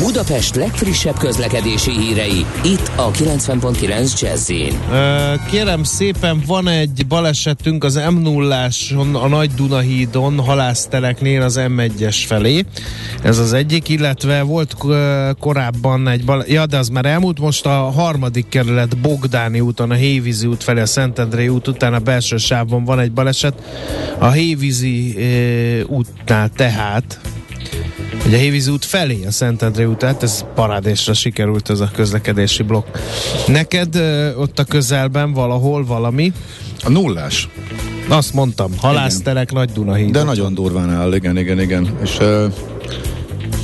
Budapest legfrissebb közlekedési hírei, itt a 90.9 jazz Kérem szépen, van egy balesetünk az m 0 a Nagy Dunahídon, halászteleknél az M1-es felé. Ez az egyik, illetve volt korábban egy baleset, ja, de az már elmúlt, most a harmadik kerület Bogdáni úton, a Hévízi út felé, a Szentendrei út után a belső sávban van egy baleset. A Hévízi útnál tehát Ugye a Hévízi út felé a Szentendrei út, tehát ez parádésra sikerült ez a közlekedési blokk. Neked ö, ott a közelben valahol valami? A nullás. Azt mondtam, halászterek, Nagy Dunahíd. De nagyon durván áll, igen, igen, igen. És uh,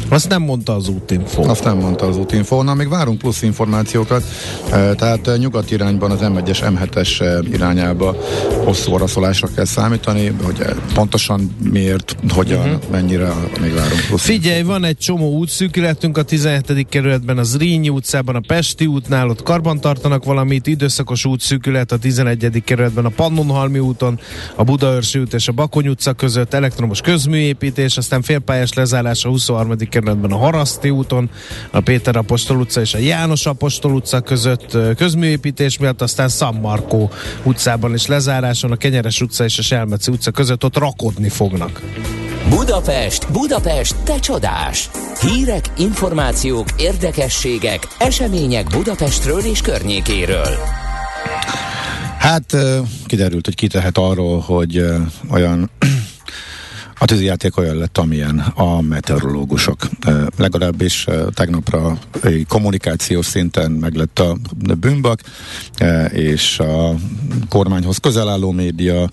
Azt nem mondta az útinfo. azt nem mondta az útinfo. Na, még várunk plusz információkat. Uh, tehát uh, nyugat irányban az M1-es, M7-es uh, irányába hosszú oraszolásra kell számítani, hogy pontosan miért, hogyan, uh-huh. mennyire, még várunk plusz Figyelj, van egy csomó útszűkületünk a 17. kerületben, az Rínyi utcában, a Pesti útnál, ott karban tartanak valamit, időszakos útszűkület a 11. kerületben, a Pannonhalmi úton, a Budaörsi út és a Bakony utca között, elektromos közműépítés, aztán félpályás lezárás a 23. kerületben a Haraszti úton, a Péter Apostol utca és a János Apostol utca között közműépítés miatt, aztán San Marco utcában is lezáráson, a Kenyeres utca és a Selmeci utca között ott rakodni fognak. Budapest, Budapest, te csodás! Hírek, információk, érdekességek, események Budapestről és környékéről. Hát kiderült, hogy ki tehet arról, hogy olyan a tűzijáték olyan lett, amilyen a meteorológusok. Legalábbis tegnapra kommunikációs szinten meglett a bűnbak, és a kormányhoz közel álló média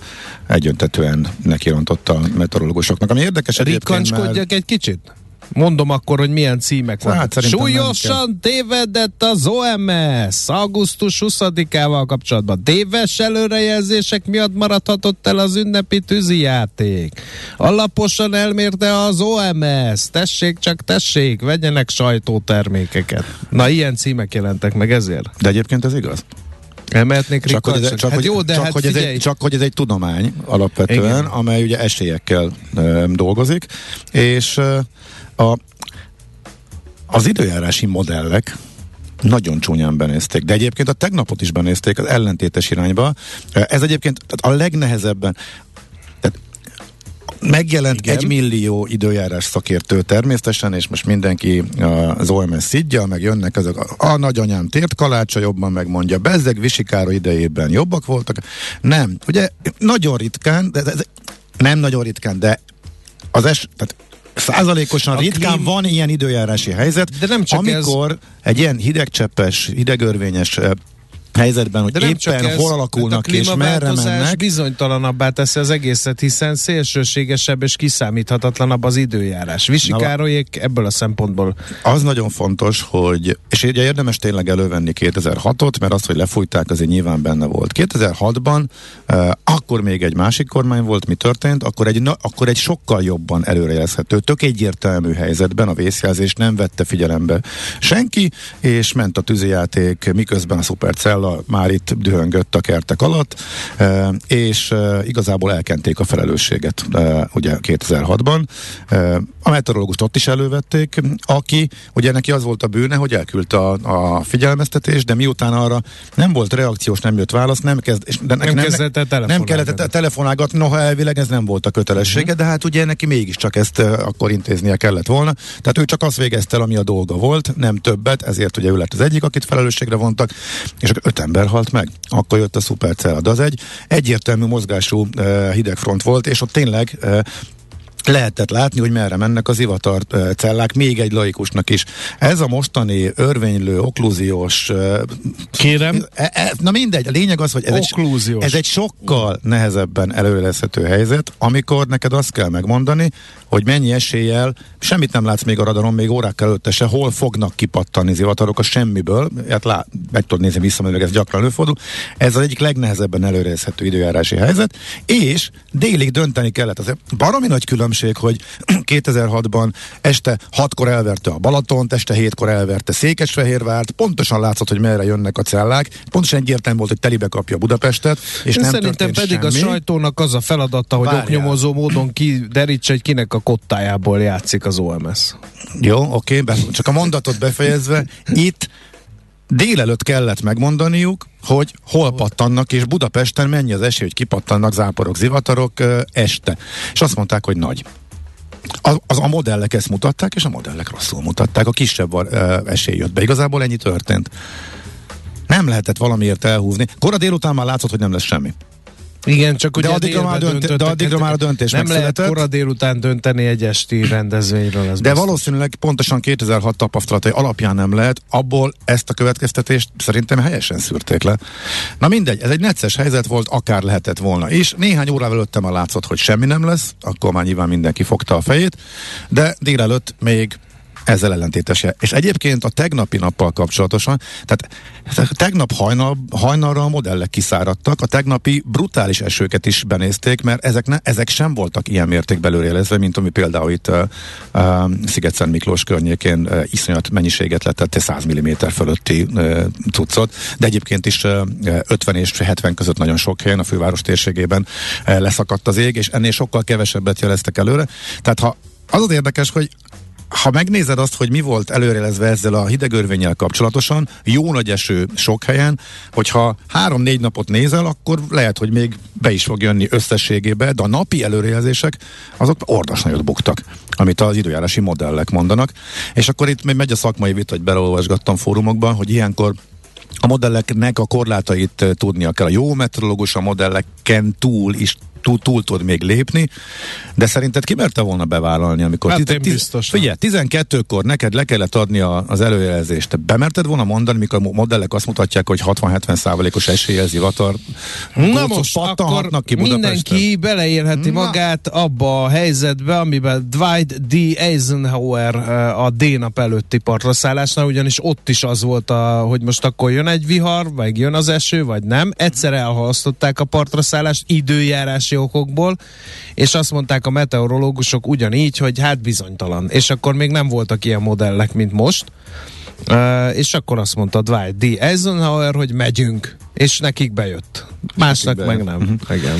egyöntetően nekirontott a meteorológusoknak. Ami érdekes egyébként, mert... Egy kicsit? Mondom akkor, hogy milyen címek Hát, vannak. Súlyosan tévedett az OMS augusztus 20-ával kapcsolatban. Téves előrejelzések miatt maradhatott el az ünnepi tűzijáték. Alaposan elmérte az OMS. Tessék, csak tessék, vegyenek sajtótermékeket. Na, ilyen címek jelentek meg ezért. De egyébként ez igaz? Emelhetnék Csak hogy, csak, hát hogy, jó, de csak, hát hogy ez egy, csak hogy ez egy tudomány alapvetően, Igen. Amely ugye esélyekkel ö, dolgozik, és ö, a, az időjárási modellek nagyon csúnyán benézték, de egyébként a tegnapot is benézték az ellentétes irányba. Ez egyébként tehát a legnehezebben, megjelent Igen. Egy millió időjárás szakértő természetesen, és most mindenki az OMS szidja, meg jönnek ezek a, a nagyanyám tért kalácsa jobban megmondja, bezzeg Visikára idejében jobbak voltak. Nem, ugye nagyon ritkán, de, de, de nem nagyon ritkán, de az es, tehát százalékosan A ritkán klím- van ilyen időjárási helyzet, De nem csak amikor egy ilyen hidegcseppes, hidegörvényes helyzetben, hogy nem csak éppen ez, hol alakulnak hát és merre mennek. bizonytalanabbá teszi az egészet, hiszen szélsőségesebb és kiszámíthatatlanabb az időjárás. Visikárolyék ebből a szempontból Az nagyon fontos, hogy, és ugye érdemes tényleg elővenni 2006-ot, mert az, hogy lefújták, azért nyilván benne volt. 2006-ban, eh, akkor még egy másik kormány volt, mi történt, akkor egy, na, akkor egy sokkal jobban előrejelezhető, tök egyértelmű helyzetben a vészjelzés nem vette figyelembe senki, és ment a tűzijáték, miközben a halála már itt dühöngött a kertek alatt, e, és e, igazából elkenték a felelősséget e, ugye 2006-ban. A meteorológust ott is elővették, aki, ugye neki az volt a bűne, hogy elküldte a, a figyelmeztetést, de miután arra nem volt reakciós, nem jött válasz, nem, kezd, és de neki nem, nem, telefonálgat. nem kellett telefonálgatni, noha elvileg ez nem volt a kötelessége, uh-huh. de hát ugye neki mégiscsak ezt akkor intéznie kellett volna. Tehát ő csak azt végezte el, ami a dolga volt, nem többet, ezért ugye ő lett az egyik, akit felelősségre vontak, és a 15 ember halt meg. Akkor jött a Supercell. Az egy egyértelmű mozgású eh, hidegfront volt, és ott tényleg eh, lehetett látni, hogy merre mennek az ivatar cellák, még egy laikusnak is. Ez a mostani örvénylő, oklúziós Kérem, E, e, na mindegy, a lényeg az, hogy ez egy, ez egy sokkal nehezebben előrezhető helyzet, amikor neked azt kell megmondani, hogy mennyi eséllyel, semmit nem látsz még a radaron, még órák előtte se, hol fognak kipattani zivatarok a semmiből, hát lá, meg tudod nézni vissza, mert ez gyakran előfordul. Ez az egyik legnehezebben előrezhető időjárási helyzet, és délig dönteni kellett. Az baromi nagy különbség különbség, hogy 2006-ban este 6-kor elverte a Balatont, este 7-kor elverte Székesfehérvárt, pontosan látszott, hogy merre jönnek a cellák, pontosan egyértelmű volt, hogy telibe kapja Budapestet, és nem Szerintem pedig semmi. a sajtónak az a feladata, hogy Várjál. oknyomozó módon kiderítse, hogy kinek a kottájából játszik az OMS. Jó, oké, be, csak a mondatot befejezve, itt délelőtt kellett megmondaniuk, hogy hol pattannak, és Budapesten mennyi az esély, hogy kipattannak záporok, zivatarok este. És azt mondták, hogy nagy. Az, az a modellek ezt mutatták, és a modellek rosszul mutatták. A kisebb ö, esély jött be. Igazából ennyi történt. Nem lehetett valamiért elhúzni. Kora délután már látszott, hogy nem lesz semmi. Igen, csak De addigra már dönt- de addigra már a döntés Nem lehet megszületett. kora délután dönteni egy esti rendezvényről. Ez De biztos. valószínűleg pontosan 2006 tapasztalatai alapján nem lehet, abból ezt a következtetést szerintem helyesen szűrték le. Na mindegy, ez egy necces helyzet volt, akár lehetett volna is. Néhány órával előtte már látszott, hogy semmi nem lesz, akkor már nyilván mindenki fogta a fejét, de délelőtt még ezzel ellentétese. És egyébként a tegnapi nappal kapcsolatosan, tehát tegnap hajnal, hajnalra a modellek kiszáradtak, a tegnapi brutális esőket is benézték, mert ezek, ne, ezek sem voltak ilyen mértékben előrélezve, mint ami például itt uh, uh, Sziget-Szent Miklós környékén uh, iszonyat mennyiséget letett, 100 mm fölötti uh, cuccot, de egyébként is uh, 50 és 70 között nagyon sok helyen a főváros térségében uh, leszakadt az ég, és ennél sokkal kevesebbet jeleztek előre. Tehát ha az az érdekes, hogy ha megnézed azt, hogy mi volt előrelezve ezzel a hidegörvényel kapcsolatosan, jó nagy eső sok helyen, hogyha három-négy napot nézel, akkor lehet, hogy még be is fog jönni összességébe, de a napi előrejelzések azok ordas nagyot buktak, amit az időjárási modellek mondanak. És akkor itt még megy a szakmai vita, hogy beleolvasgattam fórumokban, hogy ilyenkor a modelleknek a korlátait eh, tudnia kell. A jó meteorológus a modelleken túl is túl, túl tud még lépni, de szerinted ki merte volna bevállalni, amikor... Hát tiz- én tiz- biztosan. Figyelj, 12-kor neked le kellett adni a, az előjelzést. Te bemerted volna mondani, mikor a modellek azt mutatják, hogy 60-70 százalékos eséllyel zivatar Na most akkor ki Budapesten? mindenki beleélheti Na. magát abba a helyzetbe, amiben Dwight D. Eisenhower eh, a D-nap előtti partraszállásnál, ugyanis ott is az volt, a, hogy most akkor jön egy vihar, vagy jön az eső, vagy nem. Egyszer elhalasztották a partraszállást időjárási okokból, és azt mondták a meteorológusok ugyanígy, hogy hát bizonytalan. És akkor még nem voltak ilyen modellek, mint most. Uh, és akkor azt mondta Dwight D. Eisenhower, hogy megyünk, és nekik bejött. Másnak Nekik meg bejött. nem. Igen.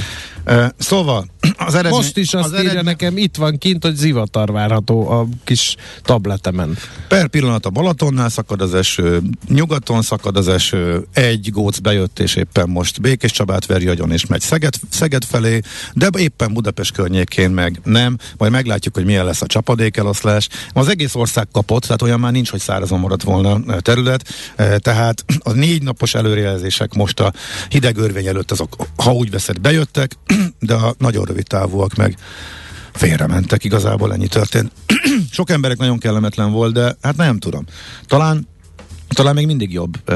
Szóval az eredmény... Most is azt az írja eredmény- nekem, itt van kint, hogy zivatar várható a kis tabletemen. Per pillanat a Balatonnál szakad az eső, nyugaton szakad az eső, egy góc bejött, és éppen most Békés Csabát veri agyon, és megy Szeged, Szeged felé, de éppen Budapest környékén meg nem, majd meglátjuk, hogy milyen lesz a csapadékeloszlás. Az egész ország kapott, tehát olyan már nincs, hogy szárazon maradt volna terület, Eh, tehát a négy napos előrejelzések most a hideg örvény előtt azok, ha úgy veszed, bejöttek, de a nagyon rövid távúak meg félrementek, igazából ennyi történt. Sok emberek nagyon kellemetlen volt, de hát nem tudom. Talán talán még mindig jobb.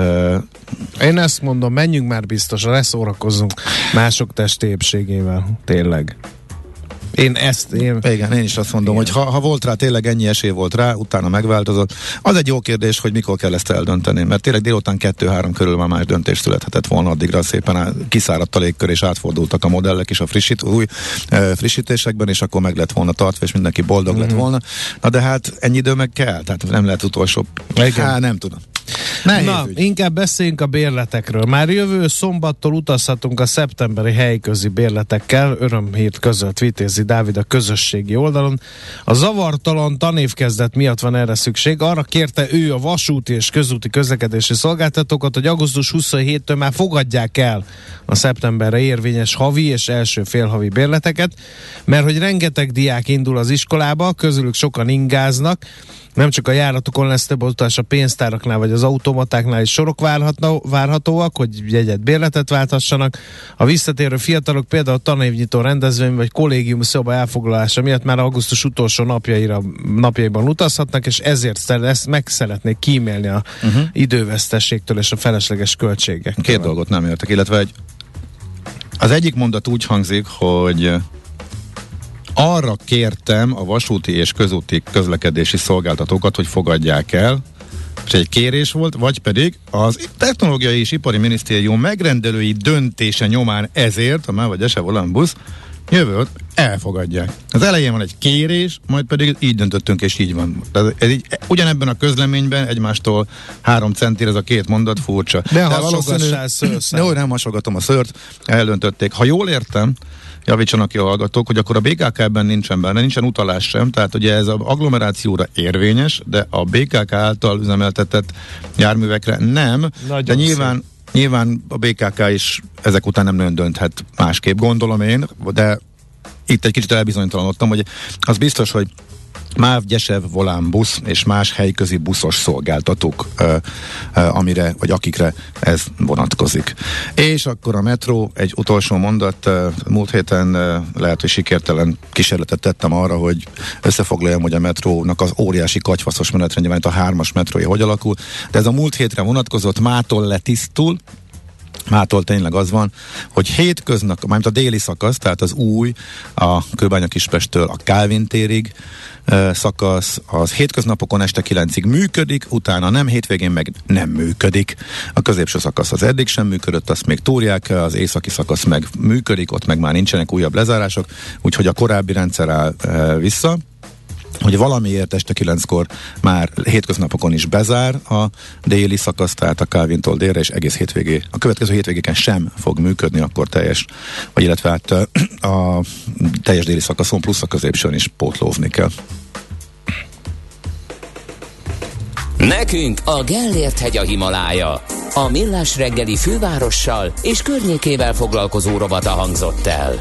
Én ezt mondom, menjünk már biztosra, leszórakozzunk mások testi épségével. Tényleg. Én ezt, én... igen, én is azt mondom, Igen. hogy ha, ha volt rá, tényleg ennyi esély volt rá, utána megváltozott. Az egy jó kérdés, hogy mikor kell ezt eldönteni, mert tényleg délután 2-3 körül már más döntés születhetett volna, addigra szépen kiszáradt a légkör, és átfordultak a modellek is a frissít, új e, frissítésekben, és akkor meg lett volna tartva, és mindenki boldog mm-hmm. lett volna. Na de hát ennyi idő meg kell, tehát nem lehet utolsó. Igen. Hát nem tudom. Nehéz Na, ügy. inkább beszéljünk a bérletekről. Már jövő szombattól utazhatunk a szeptemberi helyközi bérletekkel, örömhírt közölt Vitézi Dávid a közösségi oldalon. A zavartalan tanévkezdet miatt van erre szükség. Arra kérte ő a vasúti és közúti közlekedési szolgáltatókat, hogy augusztus 27-től már fogadják el a szeptemberre érvényes havi és első félhavi bérleteket, mert hogy rengeteg diák indul az iskolába, közülük sokan ingáznak, nem csak a járatokon lesz több utas a pénztáraknál vagy az automatáknál is sorok várhatna, várhatóak, hogy jegyet bérletet válthassanak. A visszatérő fiatalok például tanévnyitó rendezvény vagy kollégium szoba elfoglalása miatt már augusztus utolsó napjaira, napjaiban utazhatnak, és ezért ezt meg szeretnék kímélni a uh-huh. idővesztességtől és a felesleges költségektől. Két dolgot nem értek, illetve egy, az egyik mondat úgy hangzik, hogy arra kértem a vasúti és közúti közlekedési szolgáltatókat, hogy fogadják el, és egy kérés volt, vagy pedig az Technológiai és Ipari Minisztérium megrendelői döntése nyomán ezért, a már vagy ese busz, jövő elfogadják. Az elején van egy kérés, majd pedig így döntöttünk, és így van. Tehát ez így, ugyanebben a közleményben egymástól három centire ez a két mondat furcsa. De, De hasogassál Jó, nem hasogatom a szört, eldöntötték. Ha jól értem, javítsanak ki a hallgatók, hogy akkor a BKK-ben nincsen benne, nincsen utalás sem, tehát ugye ez az agglomerációra érvényes, de a BKK által üzemeltetett járművekre nem, Nagyon de nyilván szép. Nyilván a BKK is ezek után nem nagyon dönthet másképp, gondolom én, de itt egy kicsit elbizonytalanodtam, hogy az biztos, hogy MÁV, Gyesev, Volán busz és más helyközi buszos szolgáltatók, ö, ö, amire, vagy akikre ez vonatkozik. És akkor a metró, egy utolsó mondat, ö, múlt héten ö, lehet, hogy sikertelen kísérletet tettem arra, hogy összefoglaljam, hogy a metrónak az óriási kagyfaszos menetrendje, itt a hármas metrója hogy alakul, de ez a múlt hétre vonatkozott, mától letisztul, Mától tényleg az van, hogy hétköznap, mármint a déli szakasz, tehát az új, a Kőbánya Kispestől a Kálvin térig szakasz, az hétköznapokon este kilencig működik, utána nem, hétvégén meg nem működik. A középső szakasz az eddig sem működött, azt még túrják, az északi szakasz meg működik, ott meg már nincsenek újabb lezárások, úgyhogy a korábbi rendszer áll vissza hogy valamiért este kilenckor már hétköznapokon is bezár a déli szakasz, tehát a Calvin-tól délre, és egész hétvégé, a következő hétvégéken sem fog működni, akkor teljes, vagy illetve hát a teljes déli szakaszon plusz a középsőn is pótlóvni kell. Nekünk a Gellért hegy a Himalája. A Millás reggeli fővárossal és környékével foglalkozó rovata hangzott el.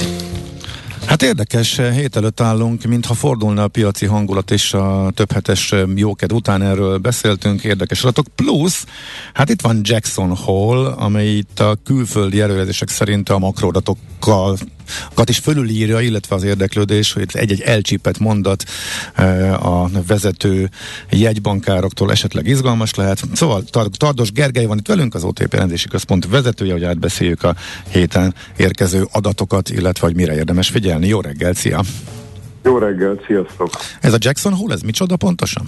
Hát érdekes, hét előtt állunk, mintha fordulna a piaci hangulat és a több hetes jóked után erről beszéltünk, érdekes adatok. Plusz, hát itt van Jackson Hole, amely itt a külföldi előrejelzések szerint a makroadatokkal kat is fölülírja, illetve az érdeklődés, hogy egy-egy elcsípett mondat eh, a vezető jegybankároktól esetleg izgalmas lehet. Szóval Tardos Gergely van itt velünk, az OTP rendési központ vezetője, hogy átbeszéljük a héten érkező adatokat, illetve hogy mire érdemes figyelni. Jó reggel, szia! Jó reggel, sziasztok! Ez a Jackson Hole, ez micsoda pontosan?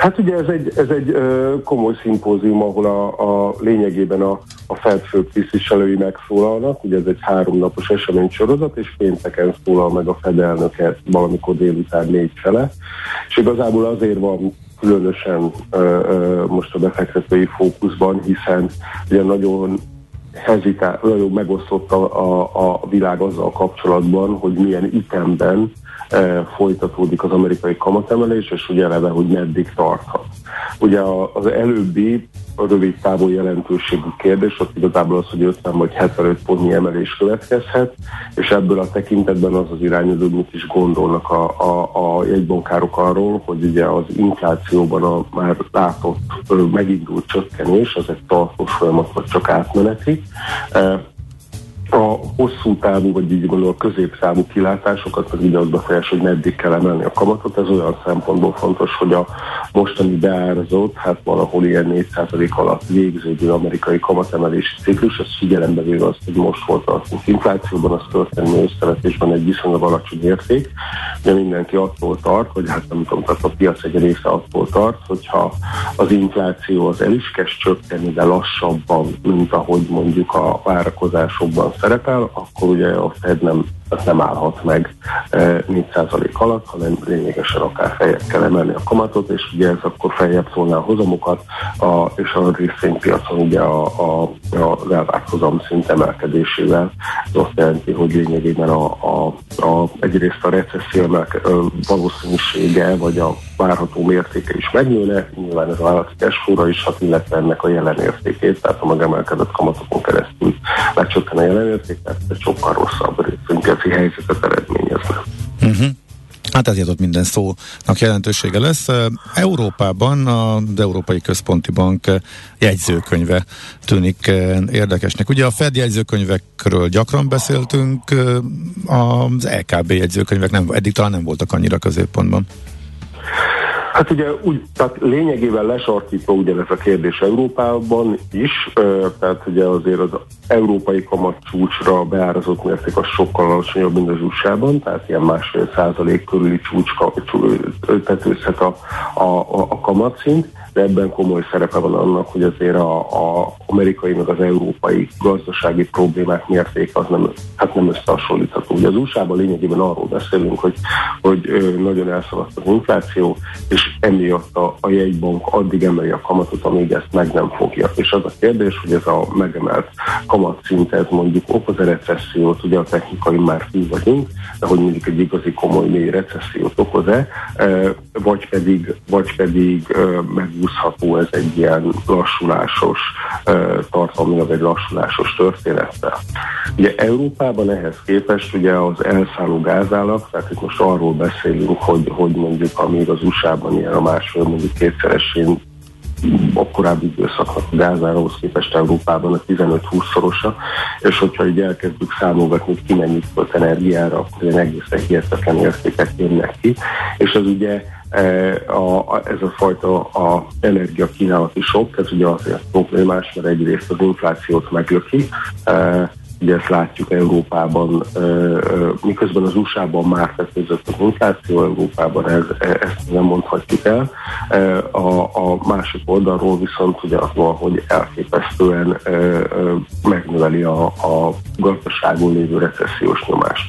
Hát ugye ez egy, ez egy ö, komoly szimpózium, ahol a, a lényegében a, a Fed fő tisztviselői megszólalnak, ugye ez egy háromnapos eseménysorozat, és pénteken szólal meg a Fed elnöke valamikor délután négy fele, és igazából azért van különösen ö, ö, most a befektetői fókuszban, hiszen ugye nagyon hezitál, nagyon megosztott a, a, a világ azzal kapcsolatban, hogy milyen ütemben folytatódik az amerikai kamatemelés, és ugye eleve, hogy meddig tarthat. Ugye az előbbi a rövid távú jelentőségű kérdés, ott igazából az, hogy 50 vagy 75 pontnyi emelés következhet, és ebből a tekintetben az az irányozó, mit is gondolnak a, a, a jegybankárok arról, hogy ugye az inflációban a már látott megindult csökkenés, az egy tartós folyamat, vagy csak átmeneti a hosszú távú, vagy így gondolom a középtávú kilátásokat az ide az befolyás, hogy meddig kell emelni a kamatot. Ez olyan szempontból fontos, hogy a mostani beárazott, hát valahol ilyen 4% alatt végződő amerikai kamatemelési ciklus, ez figyelembe véve azt, hogy most volt az inflációban, az történelmi összevetésben egy viszonylag alacsony érték, de mindenki attól tart, hogy hát nem tudom, tehát a piac egy része attól tart, hogyha az infláció az el is kezd csökkenni, de lassabban, mint ahogy mondjuk a várakozásokban szerepel, akkor ugye a Fed nem, nem állhat meg 4% e, alatt, hanem lényegesen akár feljebb kell emelni a kamatot, és ugye ez akkor feljebb szólná a hozamokat, a, és a részvénypiacon ugye a, a, a, az elvárt hozam szint emelkedésével. Ez azt jelenti, hogy lényegében a, a, a, egyrészt a recesszió emelke, valószínűsége, vagy a várható mértéke is megnőne, nyilván ez a vállalati cashflow is hat, illetve ennek a jelenértékét, tehát a megemelkedett kamatokon keresztül lecsökken a jelenérték, tehát ez sokkal rosszabb részvénypiaci helyzetet eredményezne. Uh-huh. Hát ezért ott minden szónak jelentősége lesz. Európában az Európai Központi Bank jegyzőkönyve tűnik érdekesnek. Ugye a Fed jegyzőkönyvekről gyakran beszéltünk, az LKB jegyzőkönyvek nem, eddig talán nem voltak annyira középpontban. Hát ugye úgy, tehát lényegében lesarkítva ugyanez a kérdés Európában is, tehát ugye azért az európai kamat csúcsra beárazott mérték az sokkal alacsonyabb, mint az USA-ban, tehát ilyen másfél százalék körüli csúcs tetőzhet a, a, a kamatszint de ebben komoly szerepe van annak, hogy azért a, amerikai meg az európai gazdasági problémák mérték az nem, hát nem összehasonlítható. Ugye az USA-ban lényegében arról beszélünk, hogy, hogy nagyon elszaladt az infláció, és emiatt a, a jegybank addig emeli a kamatot, amíg ezt meg nem fogja. És az a kérdés, hogy ez a megemelt kamatszint, ez mondjuk okoz a recessziót, ugye a technikai már túl vagyunk, de hogy mondjuk egy igazi komoly mély recessziót okoz-e, vagy pedig, vagy pedig meg megúszható ez egy ilyen lassulásos, tartalmilag egy lassulásos történettel. Ugye Európában ehhez képest ugye az elszálló gázállak, tehát itt most arról beszélünk, hogy, hogy mondjuk amíg az USA-ban ilyen a másfél mondjuk kétszeresén a korábbi időszaknak a gázárahoz képest Európában a 15-20-szorosa, és hogyha így elkezdjük számolgatni, hogy ki mennyit költ energiára, akkor egy egészen hihetetlen értékek jönnek ki, és ez ugye a, a, ez a fajta a energia kínálati sok, ez ugye azért problémás, mert egyrészt az inflációt meglöki, e, ugye ezt látjuk Európában, e, miközben az USA-ban már tetőzött az infláció, Európában ez, ezt nem mondhatjuk el. A, a másik oldalról viszont ugye az van, hogy elképesztően megnöveli a, a gazdaságon lévő recessziós nyomást.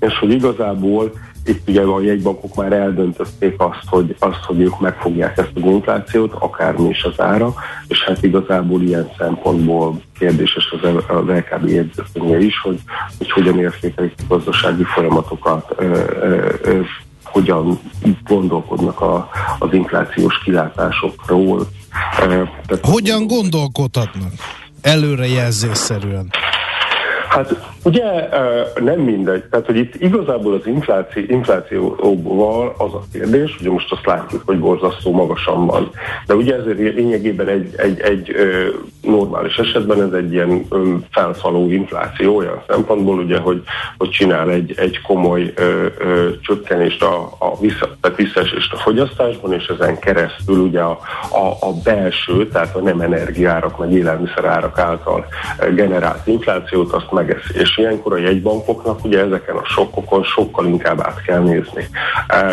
És hogy igazából itt ugye a jegybankok már eldöntötték azt, hogy, azt, hogy ők megfogják ezt az inflációt, akármi is az ára, és hát igazából ilyen szempontból kérdéses az, az LKB jegyzőkönyve is, hogy, hogy hogyan értékelik a gazdasági folyamatokat, ö, ö, ö, hogyan gondolkodnak a, az inflációs kilátásokról. Tehát hogyan gondolkodhatnak? Előrejelzésszerűen. Hát ugye nem mindegy. Tehát, hogy itt igazából az infláció, inflációval az a kérdés, ugye most azt látjuk, hogy borzasztó magasan van. De ugye ezért lényegében egy, egy, egy normális esetben ez egy ilyen felfaló infláció olyan szempontból, ugye, hogy, hogy csinál egy, egy komoly ö, ö, csökkenést a, a vissza, tehát visszaesést a fogyasztásban, és ezen keresztül ugye a, a, a belső, tehát a nem energiárak, meg élelmiszerárak által generált inflációt azt meg megeszi. És ilyenkor a jegybankoknak ugye ezeken a sokkokon sokkal inkább át kell nézni,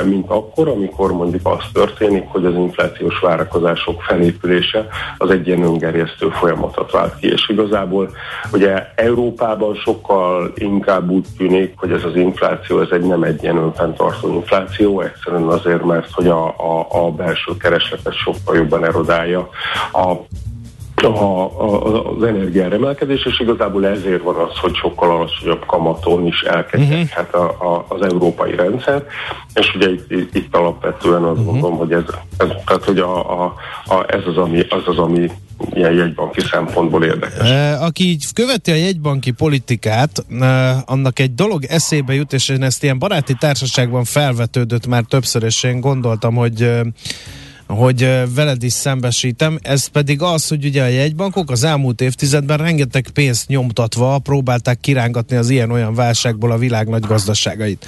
mint akkor, amikor mondjuk az történik, hogy az inflációs várakozások felépülése az egy ilyen öngerjesztő folyamatot vált ki. És igazából ugye Európában sokkal inkább úgy tűnik, hogy ez az infláció, ez egy nem egy ilyen önfenntartó infláció, egyszerűen azért, mert hogy a, a, a belső keresletet sokkal jobban erodálja a a, a, az energiár emelkedés, és igazából ezért van az, hogy sokkal alacsonyabb kamaton is elkezdhet uh-huh. a, a, az európai rendszer, és ugye itt, itt, itt alapvetően azt uh-huh. gondolom, hogy ez, ez, tehát, hogy a, a, a, ez az, ami, az az, ami ilyen jegybanki szempontból érdekes. Aki így követi a jegybanki politikát, annak egy dolog eszébe jut, és én ezt ilyen baráti társaságban felvetődött már többször, és én gondoltam, hogy hogy veled is szembesítem, ez pedig az, hogy ugye a jegybankok az elmúlt évtizedben rengeteg pénzt nyomtatva próbálták kirángatni az ilyen-olyan válságból a világ nagy gazdaságait.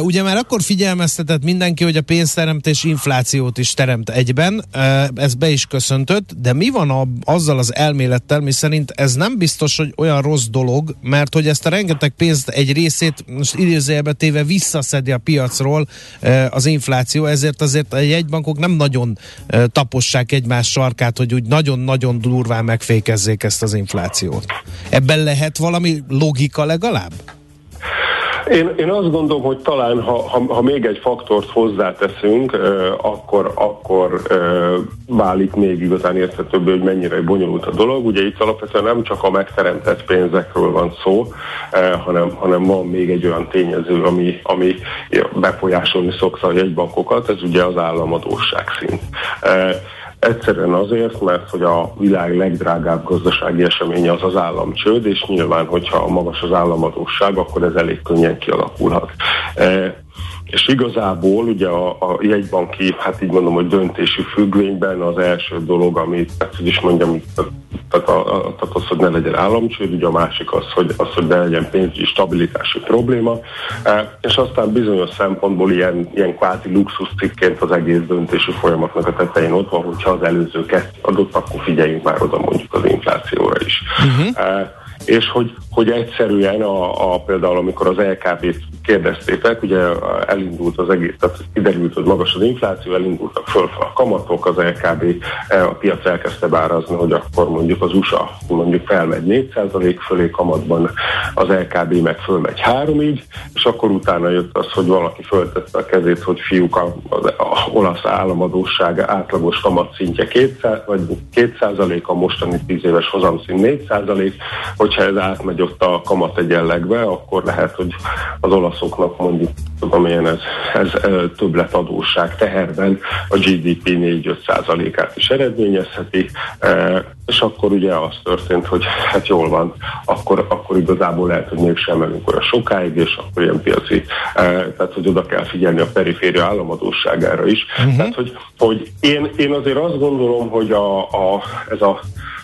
Ugye már akkor figyelmeztetett mindenki, hogy a pénzteremtés inflációt is teremt egyben, ez be is köszöntött, de mi van a, azzal az elmélettel, mi szerint ez nem biztos, hogy olyan rossz dolog, mert hogy ezt a rengeteg pénzt egy részét most idézőjelbe téve visszaszedi a piacról az infláció, ezért azért a jegybankok nem nagyon tapossák egymás sarkát, hogy úgy nagyon-nagyon durván megfékezzék ezt az inflációt. Ebben lehet valami logika legalább? Én, én azt gondolom, hogy talán ha, ha, ha még egy faktort hozzáteszünk, akkor, akkor válik még igazán érthetőbb, hogy mennyire bonyolult a dolog. Ugye itt alapvetően nem csak a megteremtett pénzekről van szó, hanem, hanem van még egy olyan tényező, ami, ami befolyásolni szokta a jegybankokat, ez ugye az államadóság szint. Egyszerűen azért, mert hogy a világ legdrágább gazdasági eseménye az az államcsőd, és nyilván, hogyha magas az államadóság, akkor ez elég könnyen kialakulhat. És igazából ugye a, a jegybanki, hát így mondom, hogy döntési függvényben az első dolog, amit, hát, hogy is mondjam, tehát, a, a, tehát az, hogy ne legyen államcsőd, ugye a másik az, hogy, az, hogy ne legyen pénzügyi stabilitási probléma, e, és aztán bizonyos szempontból ilyen, ilyen kvázi luxus cikként az egész döntési folyamatnak a tetején ott van, hogyha az előző kezd adott, akkor figyeljünk már oda mondjuk az inflációra is. Uh-huh. És hogy, hogy egyszerűen a, a, például amikor az LKB-t kérdeztétek, ugye elindult az egész, tehát kiderült, hogy magas az infláció, elindultak föl a kamatok, az LKB, e, a piac elkezdte bárazni, hogy akkor mondjuk az USA mondjuk felmegy 4% fölé kamatban, az LKB meg fölmegy 3-ig, és akkor utána jött az, hogy valaki föltette a kezét, hogy fiúk a, az a olasz államadóság átlagos kamatszintje 200, vagy 2% a mostani 10 éves hozamszint 4%, hogyha ez átmegy ott a kamat egyenlegbe, akkor lehet, hogy az olasz olaszoknak mondjuk tudom én, ez, ez többletadóság teherben a GDP 4-5 százalékát is eredményezheti, és akkor ugye az történt, hogy hát jól van, akkor, akkor igazából lehet, hogy mégsem megyünk olyan sokáig, és akkor ilyen piaci, tehát hogy oda kell figyelni a periféria államadóságára is. Uh-huh. Tehát, hogy, hogy én, én azért azt gondolom, hogy a, a, ez a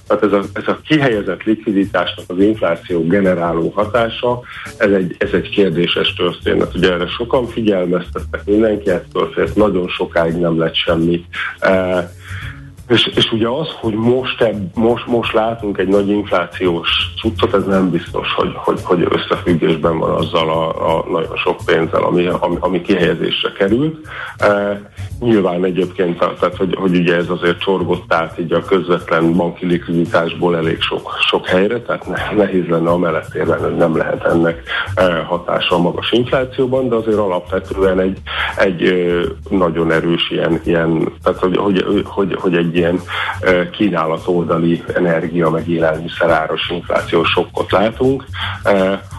tehát ez a, ez a kihelyezett likviditásnak az infláció generáló hatása, ez egy, ez egy kérdéses történet. Ugye erre sokan figyelmeztettek, mindenki ettől félt, nagyon sokáig nem lett semmi. E, és, és ugye az, hogy most, ebb, most, most látunk egy nagy inflációs cuccot, ez nem biztos, hogy, hogy, hogy összefüggésben van azzal a, a nagyon sok pénzzel, ami, ami, ami kihelyezésre került. E, nyilván egyébként, tehát hogy, hogy ugye ez azért csorgott át így a közvetlen banki likviditásból elég sok, sok helyre, tehát ne, nehéz lenne a mellettében, hogy nem lehet ennek e, hatása a magas inflációban, de azért alapvetően egy, egy nagyon erős ilyen, ilyen tehát hogy, hogy, hogy, hogy egy ilyen kínálat oldali energia meg élelmiszer áros inflációs sokkot látunk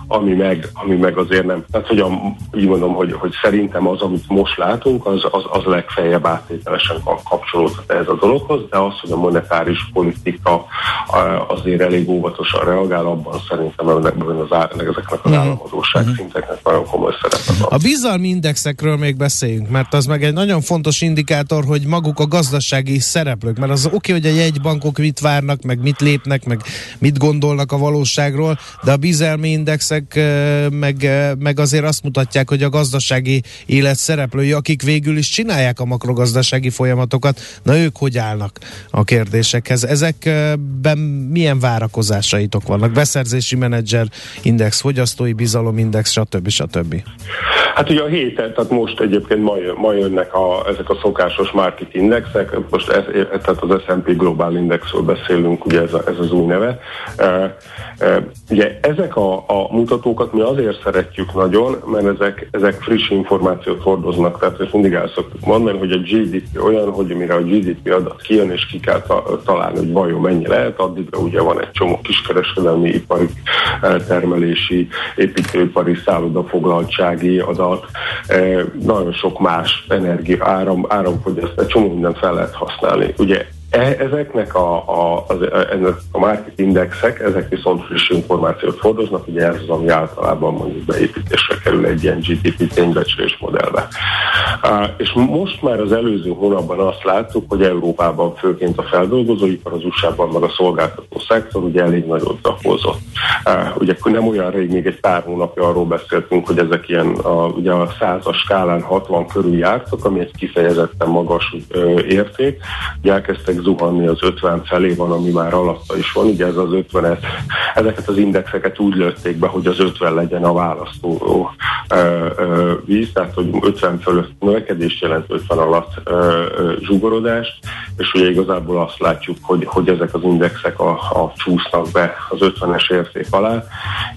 ami meg, ami meg azért nem. Tehát, hogy a, így mondom, hogy, hogy szerintem az, amit most látunk, az, az, az legfeljebb áttételesen kapcsolódhat ehhez a dologhoz, de az, hogy a monetáris politika azért elég óvatosan reagál, abban szerintem ezekben az, ezeknek az mhm. államadóság uh-huh. szinteknek nagyon komoly szerepe van. A bizalmi indexekről még beszéljünk, mert az meg egy nagyon fontos indikátor, hogy maguk a gazdasági szereplők, mert az oké, okay, hogy a jegybankok mit várnak, meg mit lépnek, meg mit gondolnak a valóságról, de a bizalmi indexek indexek meg, meg azért azt mutatják, hogy a gazdasági élet szereplői, akik végül is csinálják a makrogazdasági folyamatokat, na ők hogy állnak a kérdésekhez? Ezekben milyen várakozásaitok vannak? Beszerzési menedzser index, fogyasztói bizalomindex, stb. stb. Hát ugye a héten, tehát most egyébként ma, ma jönnek a, ezek a szokásos market indexek, most ez, tehát az S&P Global Indexről beszélünk, ugye ez, a, ez az új neve. E, e, ugye ezek a, a mutatókat mi azért szeretjük nagyon, mert ezek, ezek friss információt hordoznak, tehát ezt mindig el szoktuk mondani, hogy a GDP olyan, hogy mire a GDP adat kijön, és ki kell ta- találni, hogy vajon mennyi lehet, addigra ugye van egy csomó kiskereskedelmi, ipari, termelési, építőipari, szállodafoglaltsági adat, nagyon sok más energia, áram, áramfogyasztás, csomó mindent fel lehet használni. Ugye ezeknek a, a, az, ennek a market indexek, ezek viszont friss információt fordoznak, ugye ez az, ami általában mondjuk beépítésre kerül egy ilyen GDP ténybecslés modellbe. És most már az előző hónapban azt láttuk, hogy Európában főként a feldolgozóipar, az USA-ban meg a szolgáltató szektor ugye elég nagyot zapozott. Uh, ugye nem olyan rég, még egy pár hónapja arról beszéltünk, hogy ezek ilyen a, ugye a százas skálán 60 körül jártak, ami egy kifejezetten magas érték. Ugye elkezdtek zuhanni az 50 felé van, ami már alatta is van. Ugye ez az 50 ezeket az indexeket úgy lőtték be, hogy az 50 legyen a választó víz, tehát hogy 50 fölött növekedést jelent, 50 alatt ö, és ugye igazából azt látjuk, hogy, hogy ezek az indexek a, a csúsznak be az 50-es érték alá,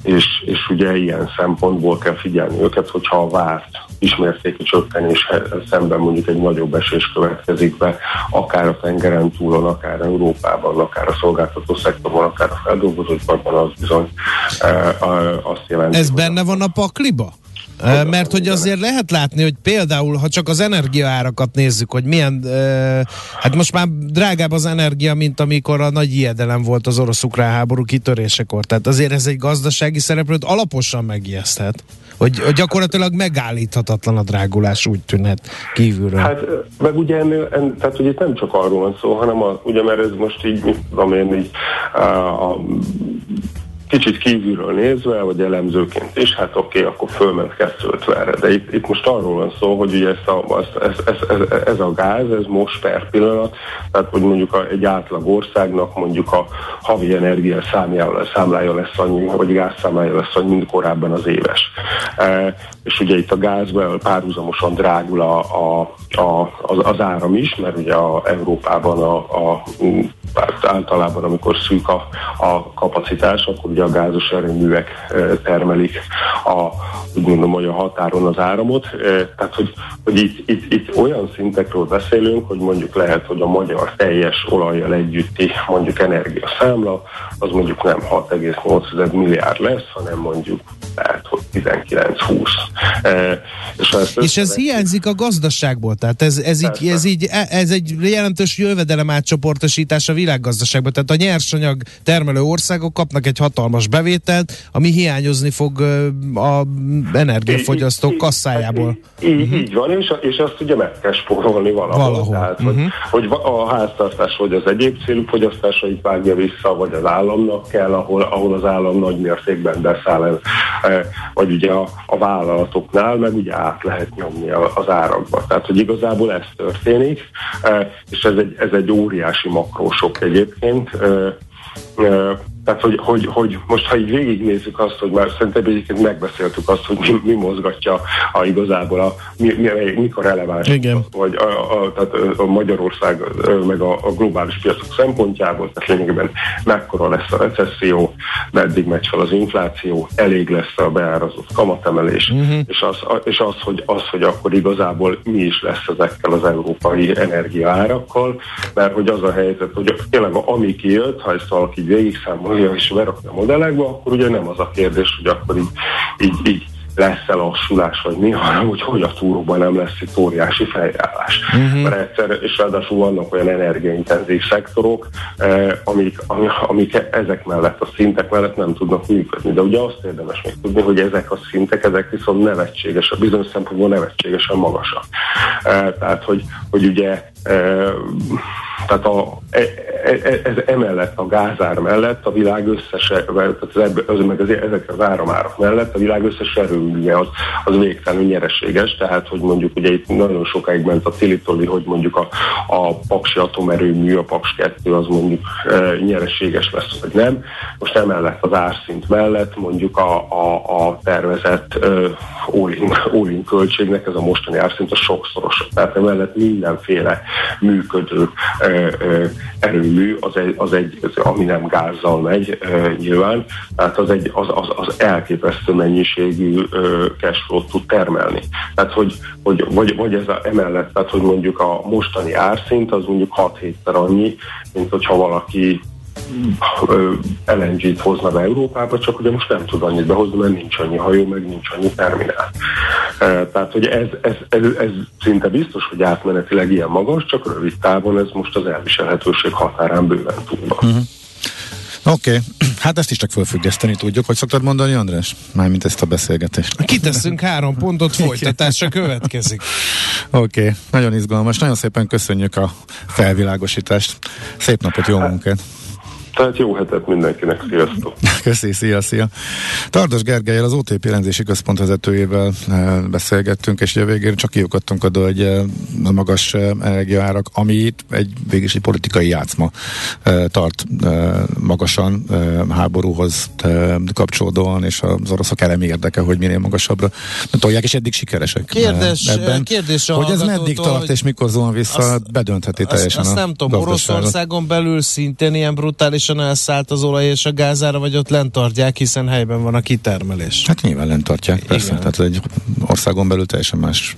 és, és ugye ilyen szempontból kell figyelni őket, hogyha a várt ismertéki csökkenés szemben mondjuk egy nagyobb esés következik be, akár a tengeren túlon, akár Európában, akár a szolgáltató szektorban, akár a feldolgozóiparban, az bizony e, azt jelenti. Ez benne van a pakliba? Mert hogy azért lehet látni, hogy például, ha csak az energiaárakat nézzük, hogy milyen, hát most már drágább az energia, mint amikor a nagy ijedelem volt az orosz-ukrán háború kitörésekor. Tehát azért ez egy gazdasági szereplőt alaposan megijeszthet Hogy, hogy gyakorlatilag megállíthatatlan a drágulás úgy tűnhet kívülről. Hát, meg ugye ennél, en, tehát ugye itt nem csak arról van szó, hanem a, ugye mert ez most így, mit tudom én, így a, a kicsit kívülről nézve, vagy elemzőként is, hát oké, okay, akkor fölment 250-re, de itt, itt most arról van szó, hogy ugye ezt a, ez, ez, ez, ez a gáz, ez most per pillanat, tehát hogy mondjuk a, egy átlag országnak mondjuk a havi energia számlája, számlája lesz annyi, vagy gázszámlája lesz annyi, mint korábban az éves. E, és ugye itt a gázban párhuzamosan drágul a, a, a, az, az áram is, mert ugye a Európában a, a általában, amikor szűk a, a kapacitás, akkor ugye a gázos erőművek termelik a, úgy mondom, hogy a határon az áramot. Tehát, hogy, hogy itt, itt, itt olyan szintekről beszélünk, hogy mondjuk lehet, hogy a magyar teljes olajjal együtti mondjuk energiaszámla, az mondjuk nem 6,8 milliárd lesz, hanem mondjuk lehet, hogy 19-20. És, és ez hiányzik a gazdaságból, tehát ez, ez, így, ez, így, ez egy jelentős jövedelem átcsoportosítás a világgazdaságban, tehát a nyersanyag termelő országok kapnak egy hatalmas bevételt, ami hiányozni fog a energiafogyasztók kasszájából. Így, uh-huh. így van, és, és azt ugye meg kell spórolni valahol. valahol. Tehát, uh-huh. hogy, hogy a háztartás vagy az egyéb célú fogyasztásait vágja vissza, vagy az államnak kell, ahol, ahol az állam nagy mértékben beszáll el, vagy ugye a, a vállalatoknál, meg ugye át lehet nyomni az árakba. Tehát, hogy igazából ez történik, és ez egy, ez egy óriási makrósok egyébként, tehát, hogy, hogy, hogy most, ha így végignézzük azt, hogy már szerintem egyébként megbeszéltük azt, hogy mi, mi mozgatja a igazából, a, mi, mi, mik a releváns, Igen. vagy a, a, tehát a Magyarország meg a, a globális piacok szempontjából, tehát lényegében mekkora lesz a recesszió, meddig megy fel az infláció, elég lesz a beárazott kamatemelés, uh-huh. és, az, és az, hogy, az, hogy akkor igazából mi is lesz ezekkel az európai energiaárakkal, mert hogy az a helyzet, hogy tényleg ami kijött, ha ezt valaki végig számol, fogja és berakni a modellekbe, akkor ugye nem az a kérdés, hogy akkor így, így, így lesz-e lassulás, vagy mi, hanem hogy hogy a túróban nem lesz itt óriási fejreállás. Uh-huh. Mert egyszer, és ráadásul vannak olyan energiaintenzív szektorok, eh, amik, amik ezek mellett, a szintek mellett nem tudnak működni. De ugye azt érdemes még tudni, hogy ezek a szintek, ezek viszont nevetséges, a bizonyos szempontból nevetségesen magasak. Eh, tehát, hogy, hogy ugye tehát a, e, e, e, ez emellett a gázár mellett a világ összes, tehát az, az, meg az, ezek az áramárak mellett a világ összes erőműve az, az végtelenül nyereséges, tehát hogy mondjuk ugye itt nagyon sokáig ment a tilitoli, hogy mondjuk a, a Paksi atomerőmű, a Paks 2 az mondjuk e, nyereséges lesz, vagy nem. Most emellett az árszint mellett mondjuk a, a, a tervezett e, all-in, all költségnek ez a mostani árszint a sokszoros. Tehát emellett mindenféle működő erőmű, az egy, az egy ami nem gázzal megy nyilván, tehát az, egy, az, az, az elképesztő mennyiségű cashflow tud termelni. Tehát, hogy, hogy vagy, vagy ez a, emellett, tehát, hogy mondjuk a mostani árszint az mondjuk 6-7-szer annyi, mint hogyha valaki LNG-t hozna be Európába, csak ugye most nem tud annyit behozni, mert nincs annyi hajó, meg nincs annyi terminál. Tehát, hogy ez, ez, ez, ez szinte biztos, hogy átmenetileg ilyen magas, csak rövid távon ez most az elviselhetőség határán bőven túl van. Uh-huh. Oké, okay. hát ezt is csak fölfüggeszteni tudjuk. Hogy szoktad mondani, András? Mármint ezt a beszélgetést. Kiteszünk három pontot, folytatása következik. Oké, okay. nagyon izgalmas. Nagyon szépen köszönjük a felvilágosítást. Szép napot, jó munkát! Tehát jó hetet mindenkinek, sziasztok! Köszi, szia, szia! Tardos Gergelyel, az OTP rendezési központ vezetőjével eh, beszélgettünk, és ugye végén csak kiukadtunk oda, hogy eh, a magas eh, energiaárak, ami egy végig egy politikai játszma tart magasan háborúhoz kapcsolódóan, és az oroszok elemi érdeke, hogy minél magasabbra tolják, és eddig sikeresek kérdés, ebben. Kérdés hogy ez meddig tart, és mikor zuhan vissza, azt, bedöntheti teljesen azt, azt nem tudom, Oroszországon belül szintén ilyen brutális teljesen elszállt az olaj és a gázára, vagy ott lent tartják, hiszen helyben van a kitermelés. Hát nyilván lent tartják, persze. Igen. Tehát egy országon belül teljesen más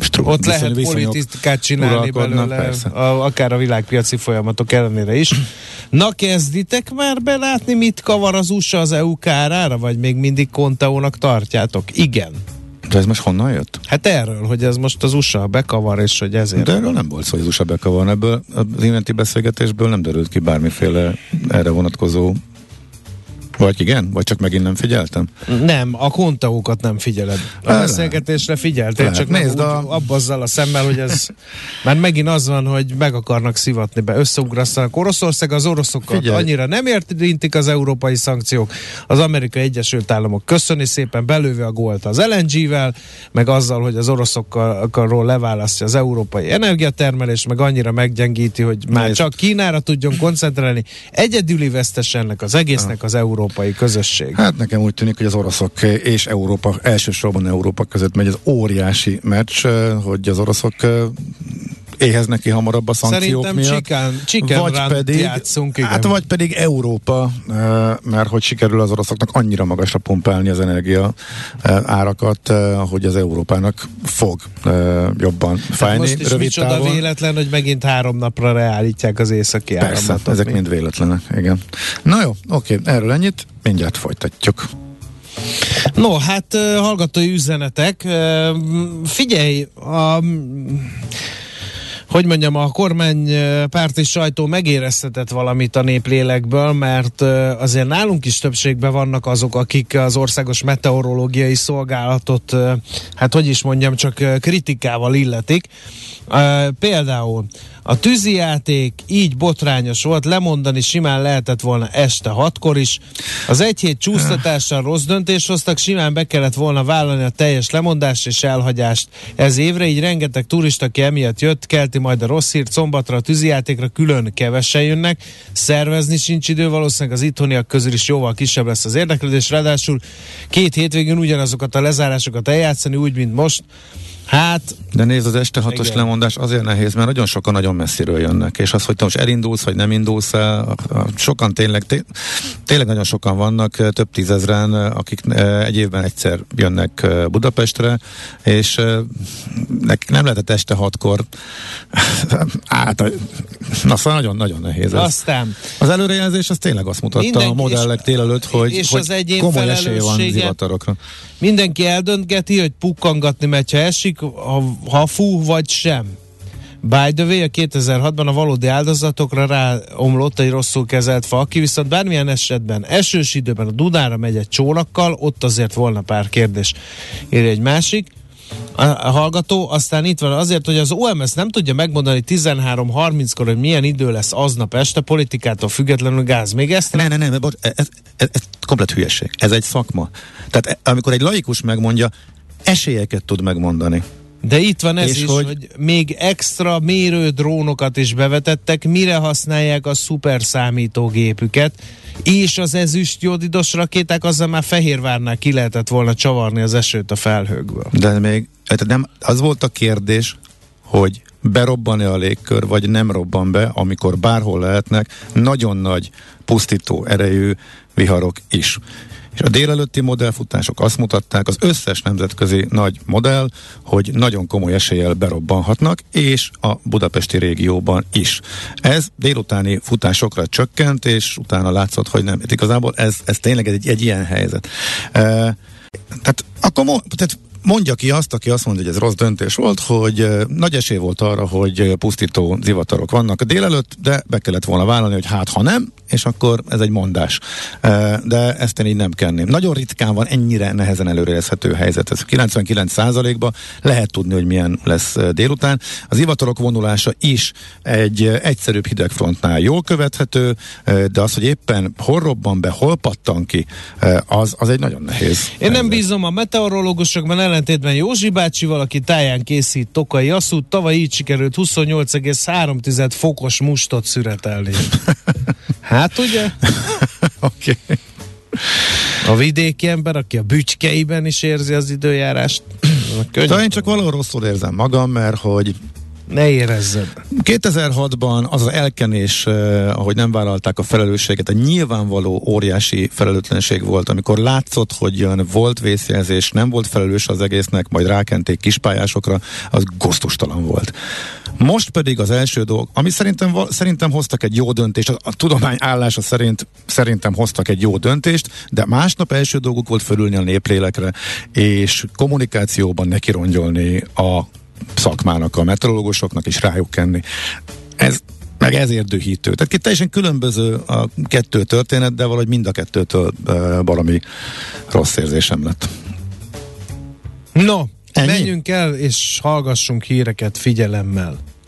stru- Ott lehet politikát csinálni belőle, persze. a, akár a világpiaci folyamatok ellenére is. Na kezditek már belátni, mit kavar az USA az EU kárára, vagy még mindig konteónak tartjátok? Igen. De ez most honnan jött? Hát erről, hogy ez most az USA bekavar, és hogy ezért... De erről nem volt szó, hogy az USA bekavar. Ebből az iménti beszélgetésből nem derült ki bármiféle erre vonatkozó Vagy igen? Vagy csak megint nem figyeltem? Nem, a konteókat nem figyeled. A Lehet. beszélgetésre figyeltél, Lehet. csak Nézd, a- abba azzal a szemmel, hogy ez már megint az van, hogy meg akarnak szivatni be, összeugrasztanak Oroszország, az oroszokat Figyelj. annyira nem érintik az európai szankciók, az Amerikai Egyesült Államok köszöni szépen belőve a gólt az LNG-vel, meg azzal, hogy az oroszokkal leválasztja az európai energiatermelést, meg annyira meggyengíti, hogy már Nézd. csak Kínára tudjon koncentrálni. Egyedüli vesztes ennek az egésznek az európai közösség. Hát nekem úgy tűnik, hogy az oroszok és Európa, elsősorban Európa között megy az óriási meccs, hogy az oroszok eh, éheznek ki hamarabb a szankciók Szerintem miatt. chicken, chicken vagy pedig, játszunk, igen. hát vagy pedig Európa, eh, mert hogy sikerül az oroszoknak annyira magasra pumpálni az energia eh, árakat, eh, hogy az Európának fog jobban fájni most is rövid micsoda távon. véletlen, hogy megint három napra reállítják az északi Persze, áramlatot. ezek Mi? mind véletlenek, igen. Na jó, oké, erről ennyit, mindjárt folytatjuk. No, hát hallgatói üzenetek. Figyelj, a, hogy mondjam, a kormány ö, párti sajtó megéreztetett valamit a néplélekből, mert azért nálunk is többségben vannak azok, akik az országos meteorológiai szolgálatot, hát hogy is mondjam, csak kritikával illetik. Ö, Például a tűzijáték így botrányos volt, lemondani simán lehetett volna este hatkor is. Az egy hét csúsztatással rossz döntést hoztak, simán be kellett volna vállalni a teljes lemondást és elhagyást ez évre, így rengeteg turista, aki emiatt jött, kelti majd a rossz hírt, szombatra a tűzijátékra külön kevesen jönnek, szervezni sincs idő, valószínűleg az itthoniak közül is jóval kisebb lesz az érdeklődés, ráadásul két hétvégén ugyanazokat a lezárásokat eljátszani, úgy, mint most. Hát, De nézd, az este hatos Igen. lemondás azért nehéz, mert nagyon sokan nagyon messziről jönnek, és az, hogy te most elindulsz, vagy nem indulsz el, sokan tényleg, té- tényleg nagyon sokan vannak, több tízezren, akik egy évben egyszer jönnek Budapestre, és nekik nem lehetett este hatkor át, na szóval nagyon-nagyon nehéz ez. aztán Az előrejelzés az tényleg azt mutatta Mindenki- a modellek délelőtt, hogy, és hogy az egyén komoly esély van zivatarokra. Mindenki eldöntgeti, hogy pukkangatni megy, ha esik, ha, ha fú, vagy sem. By the way, a 2006-ban a valódi áldozatokra ráomlott egy rosszul kezelt fa, aki viszont bármilyen esetben esős időben a Dunára megy egy csónakkal, ott azért volna pár kérdés. Írja egy másik. A, hallgató, aztán itt van azért, hogy az OMS nem tudja megmondani 13.30-kor, hogy milyen idő lesz aznap este, politikától függetlenül gáz. Még ezt Ne, ne, ne, bocs, ez, ez, ez, ez komplet hülyeség. Ez egy szakma. Tehát e- amikor egy laikus megmondja, esélyeket tud megmondani. De itt van ez És is, hogy- hogy... még extra mérő drónokat is bevetettek, mire használják a szuperszámítógépüket, és az ezüst jodidos rakéták, azzal már Fehérvárnál ki lehetett volna csavarni az esőt a felhőkből. De még, nem, az volt a kérdés, hogy berobban-e a légkör, vagy nem robban be, amikor bárhol lehetnek nagyon nagy pusztító erejű viharok is. És a délelőtti modellfutások azt mutatták, az összes nemzetközi nagy modell, hogy nagyon komoly eséllyel berobbanhatnak, és a budapesti régióban is. Ez délutáni futásokra csökkent, és utána látszott, hogy nem. Hát igazából ez, ez tényleg egy, egy ilyen helyzet. E, tehát akkor tehát mondja ki azt, aki azt mondja, hogy ez rossz döntés volt, hogy eh, nagy esély volt arra, hogy pusztító zivatarok vannak a délelőtt, de be kellett volna vállalni, hogy hát ha nem, és akkor ez egy mondás. De ezt én így nem kenném. Nagyon ritkán van ennyire nehezen előrejelzhető helyzet. Ez 99%-ban lehet tudni, hogy milyen lesz délután. Az zivatarok vonulása is egy egyszerűbb hidegfrontnál jól követhető, de az, hogy éppen hol robban be, hol pattan ki, az, az egy nagyon nehéz. Én nem helyzet. bízom a meteorológusokban, ellentétben Józsi bácsival, aki táján készít tokai asszút, tavaly így sikerült 28,3 fokos mustot szüretelni. Hát ugye? Oké. Okay. A vidéki ember, aki a bütykeiben is érzi az időjárást. Könnyű. De én csak valahol rosszul érzem magam, mert hogy Ne érezzed. 2006-ban az az elkenés, eh, ahogy nem vállalták a felelősséget, egy nyilvánvaló óriási felelőtlenség volt, amikor látszott, hogy jön, volt vészjelzés, nem volt felelős az egésznek, majd rákenték kispályásokra, az goztustalan volt. Most pedig az első dolog, ami szerintem, szerintem hoztak egy jó döntést, a, a tudomány állása szerint szerintem hoztak egy jó döntést, de másnap első dolguk volt fölülni a néplélekre, és kommunikációban nekirongyolni a szakmának, a meteorológusoknak is rájuk kenni. Ez meg ezért dühítő. Tehát két teljesen különböző a kettő történet, de valahogy mind a kettőtől uh, valami rossz érzésem lett. No, Ennyi? menjünk el és hallgassunk híreket figyelemmel.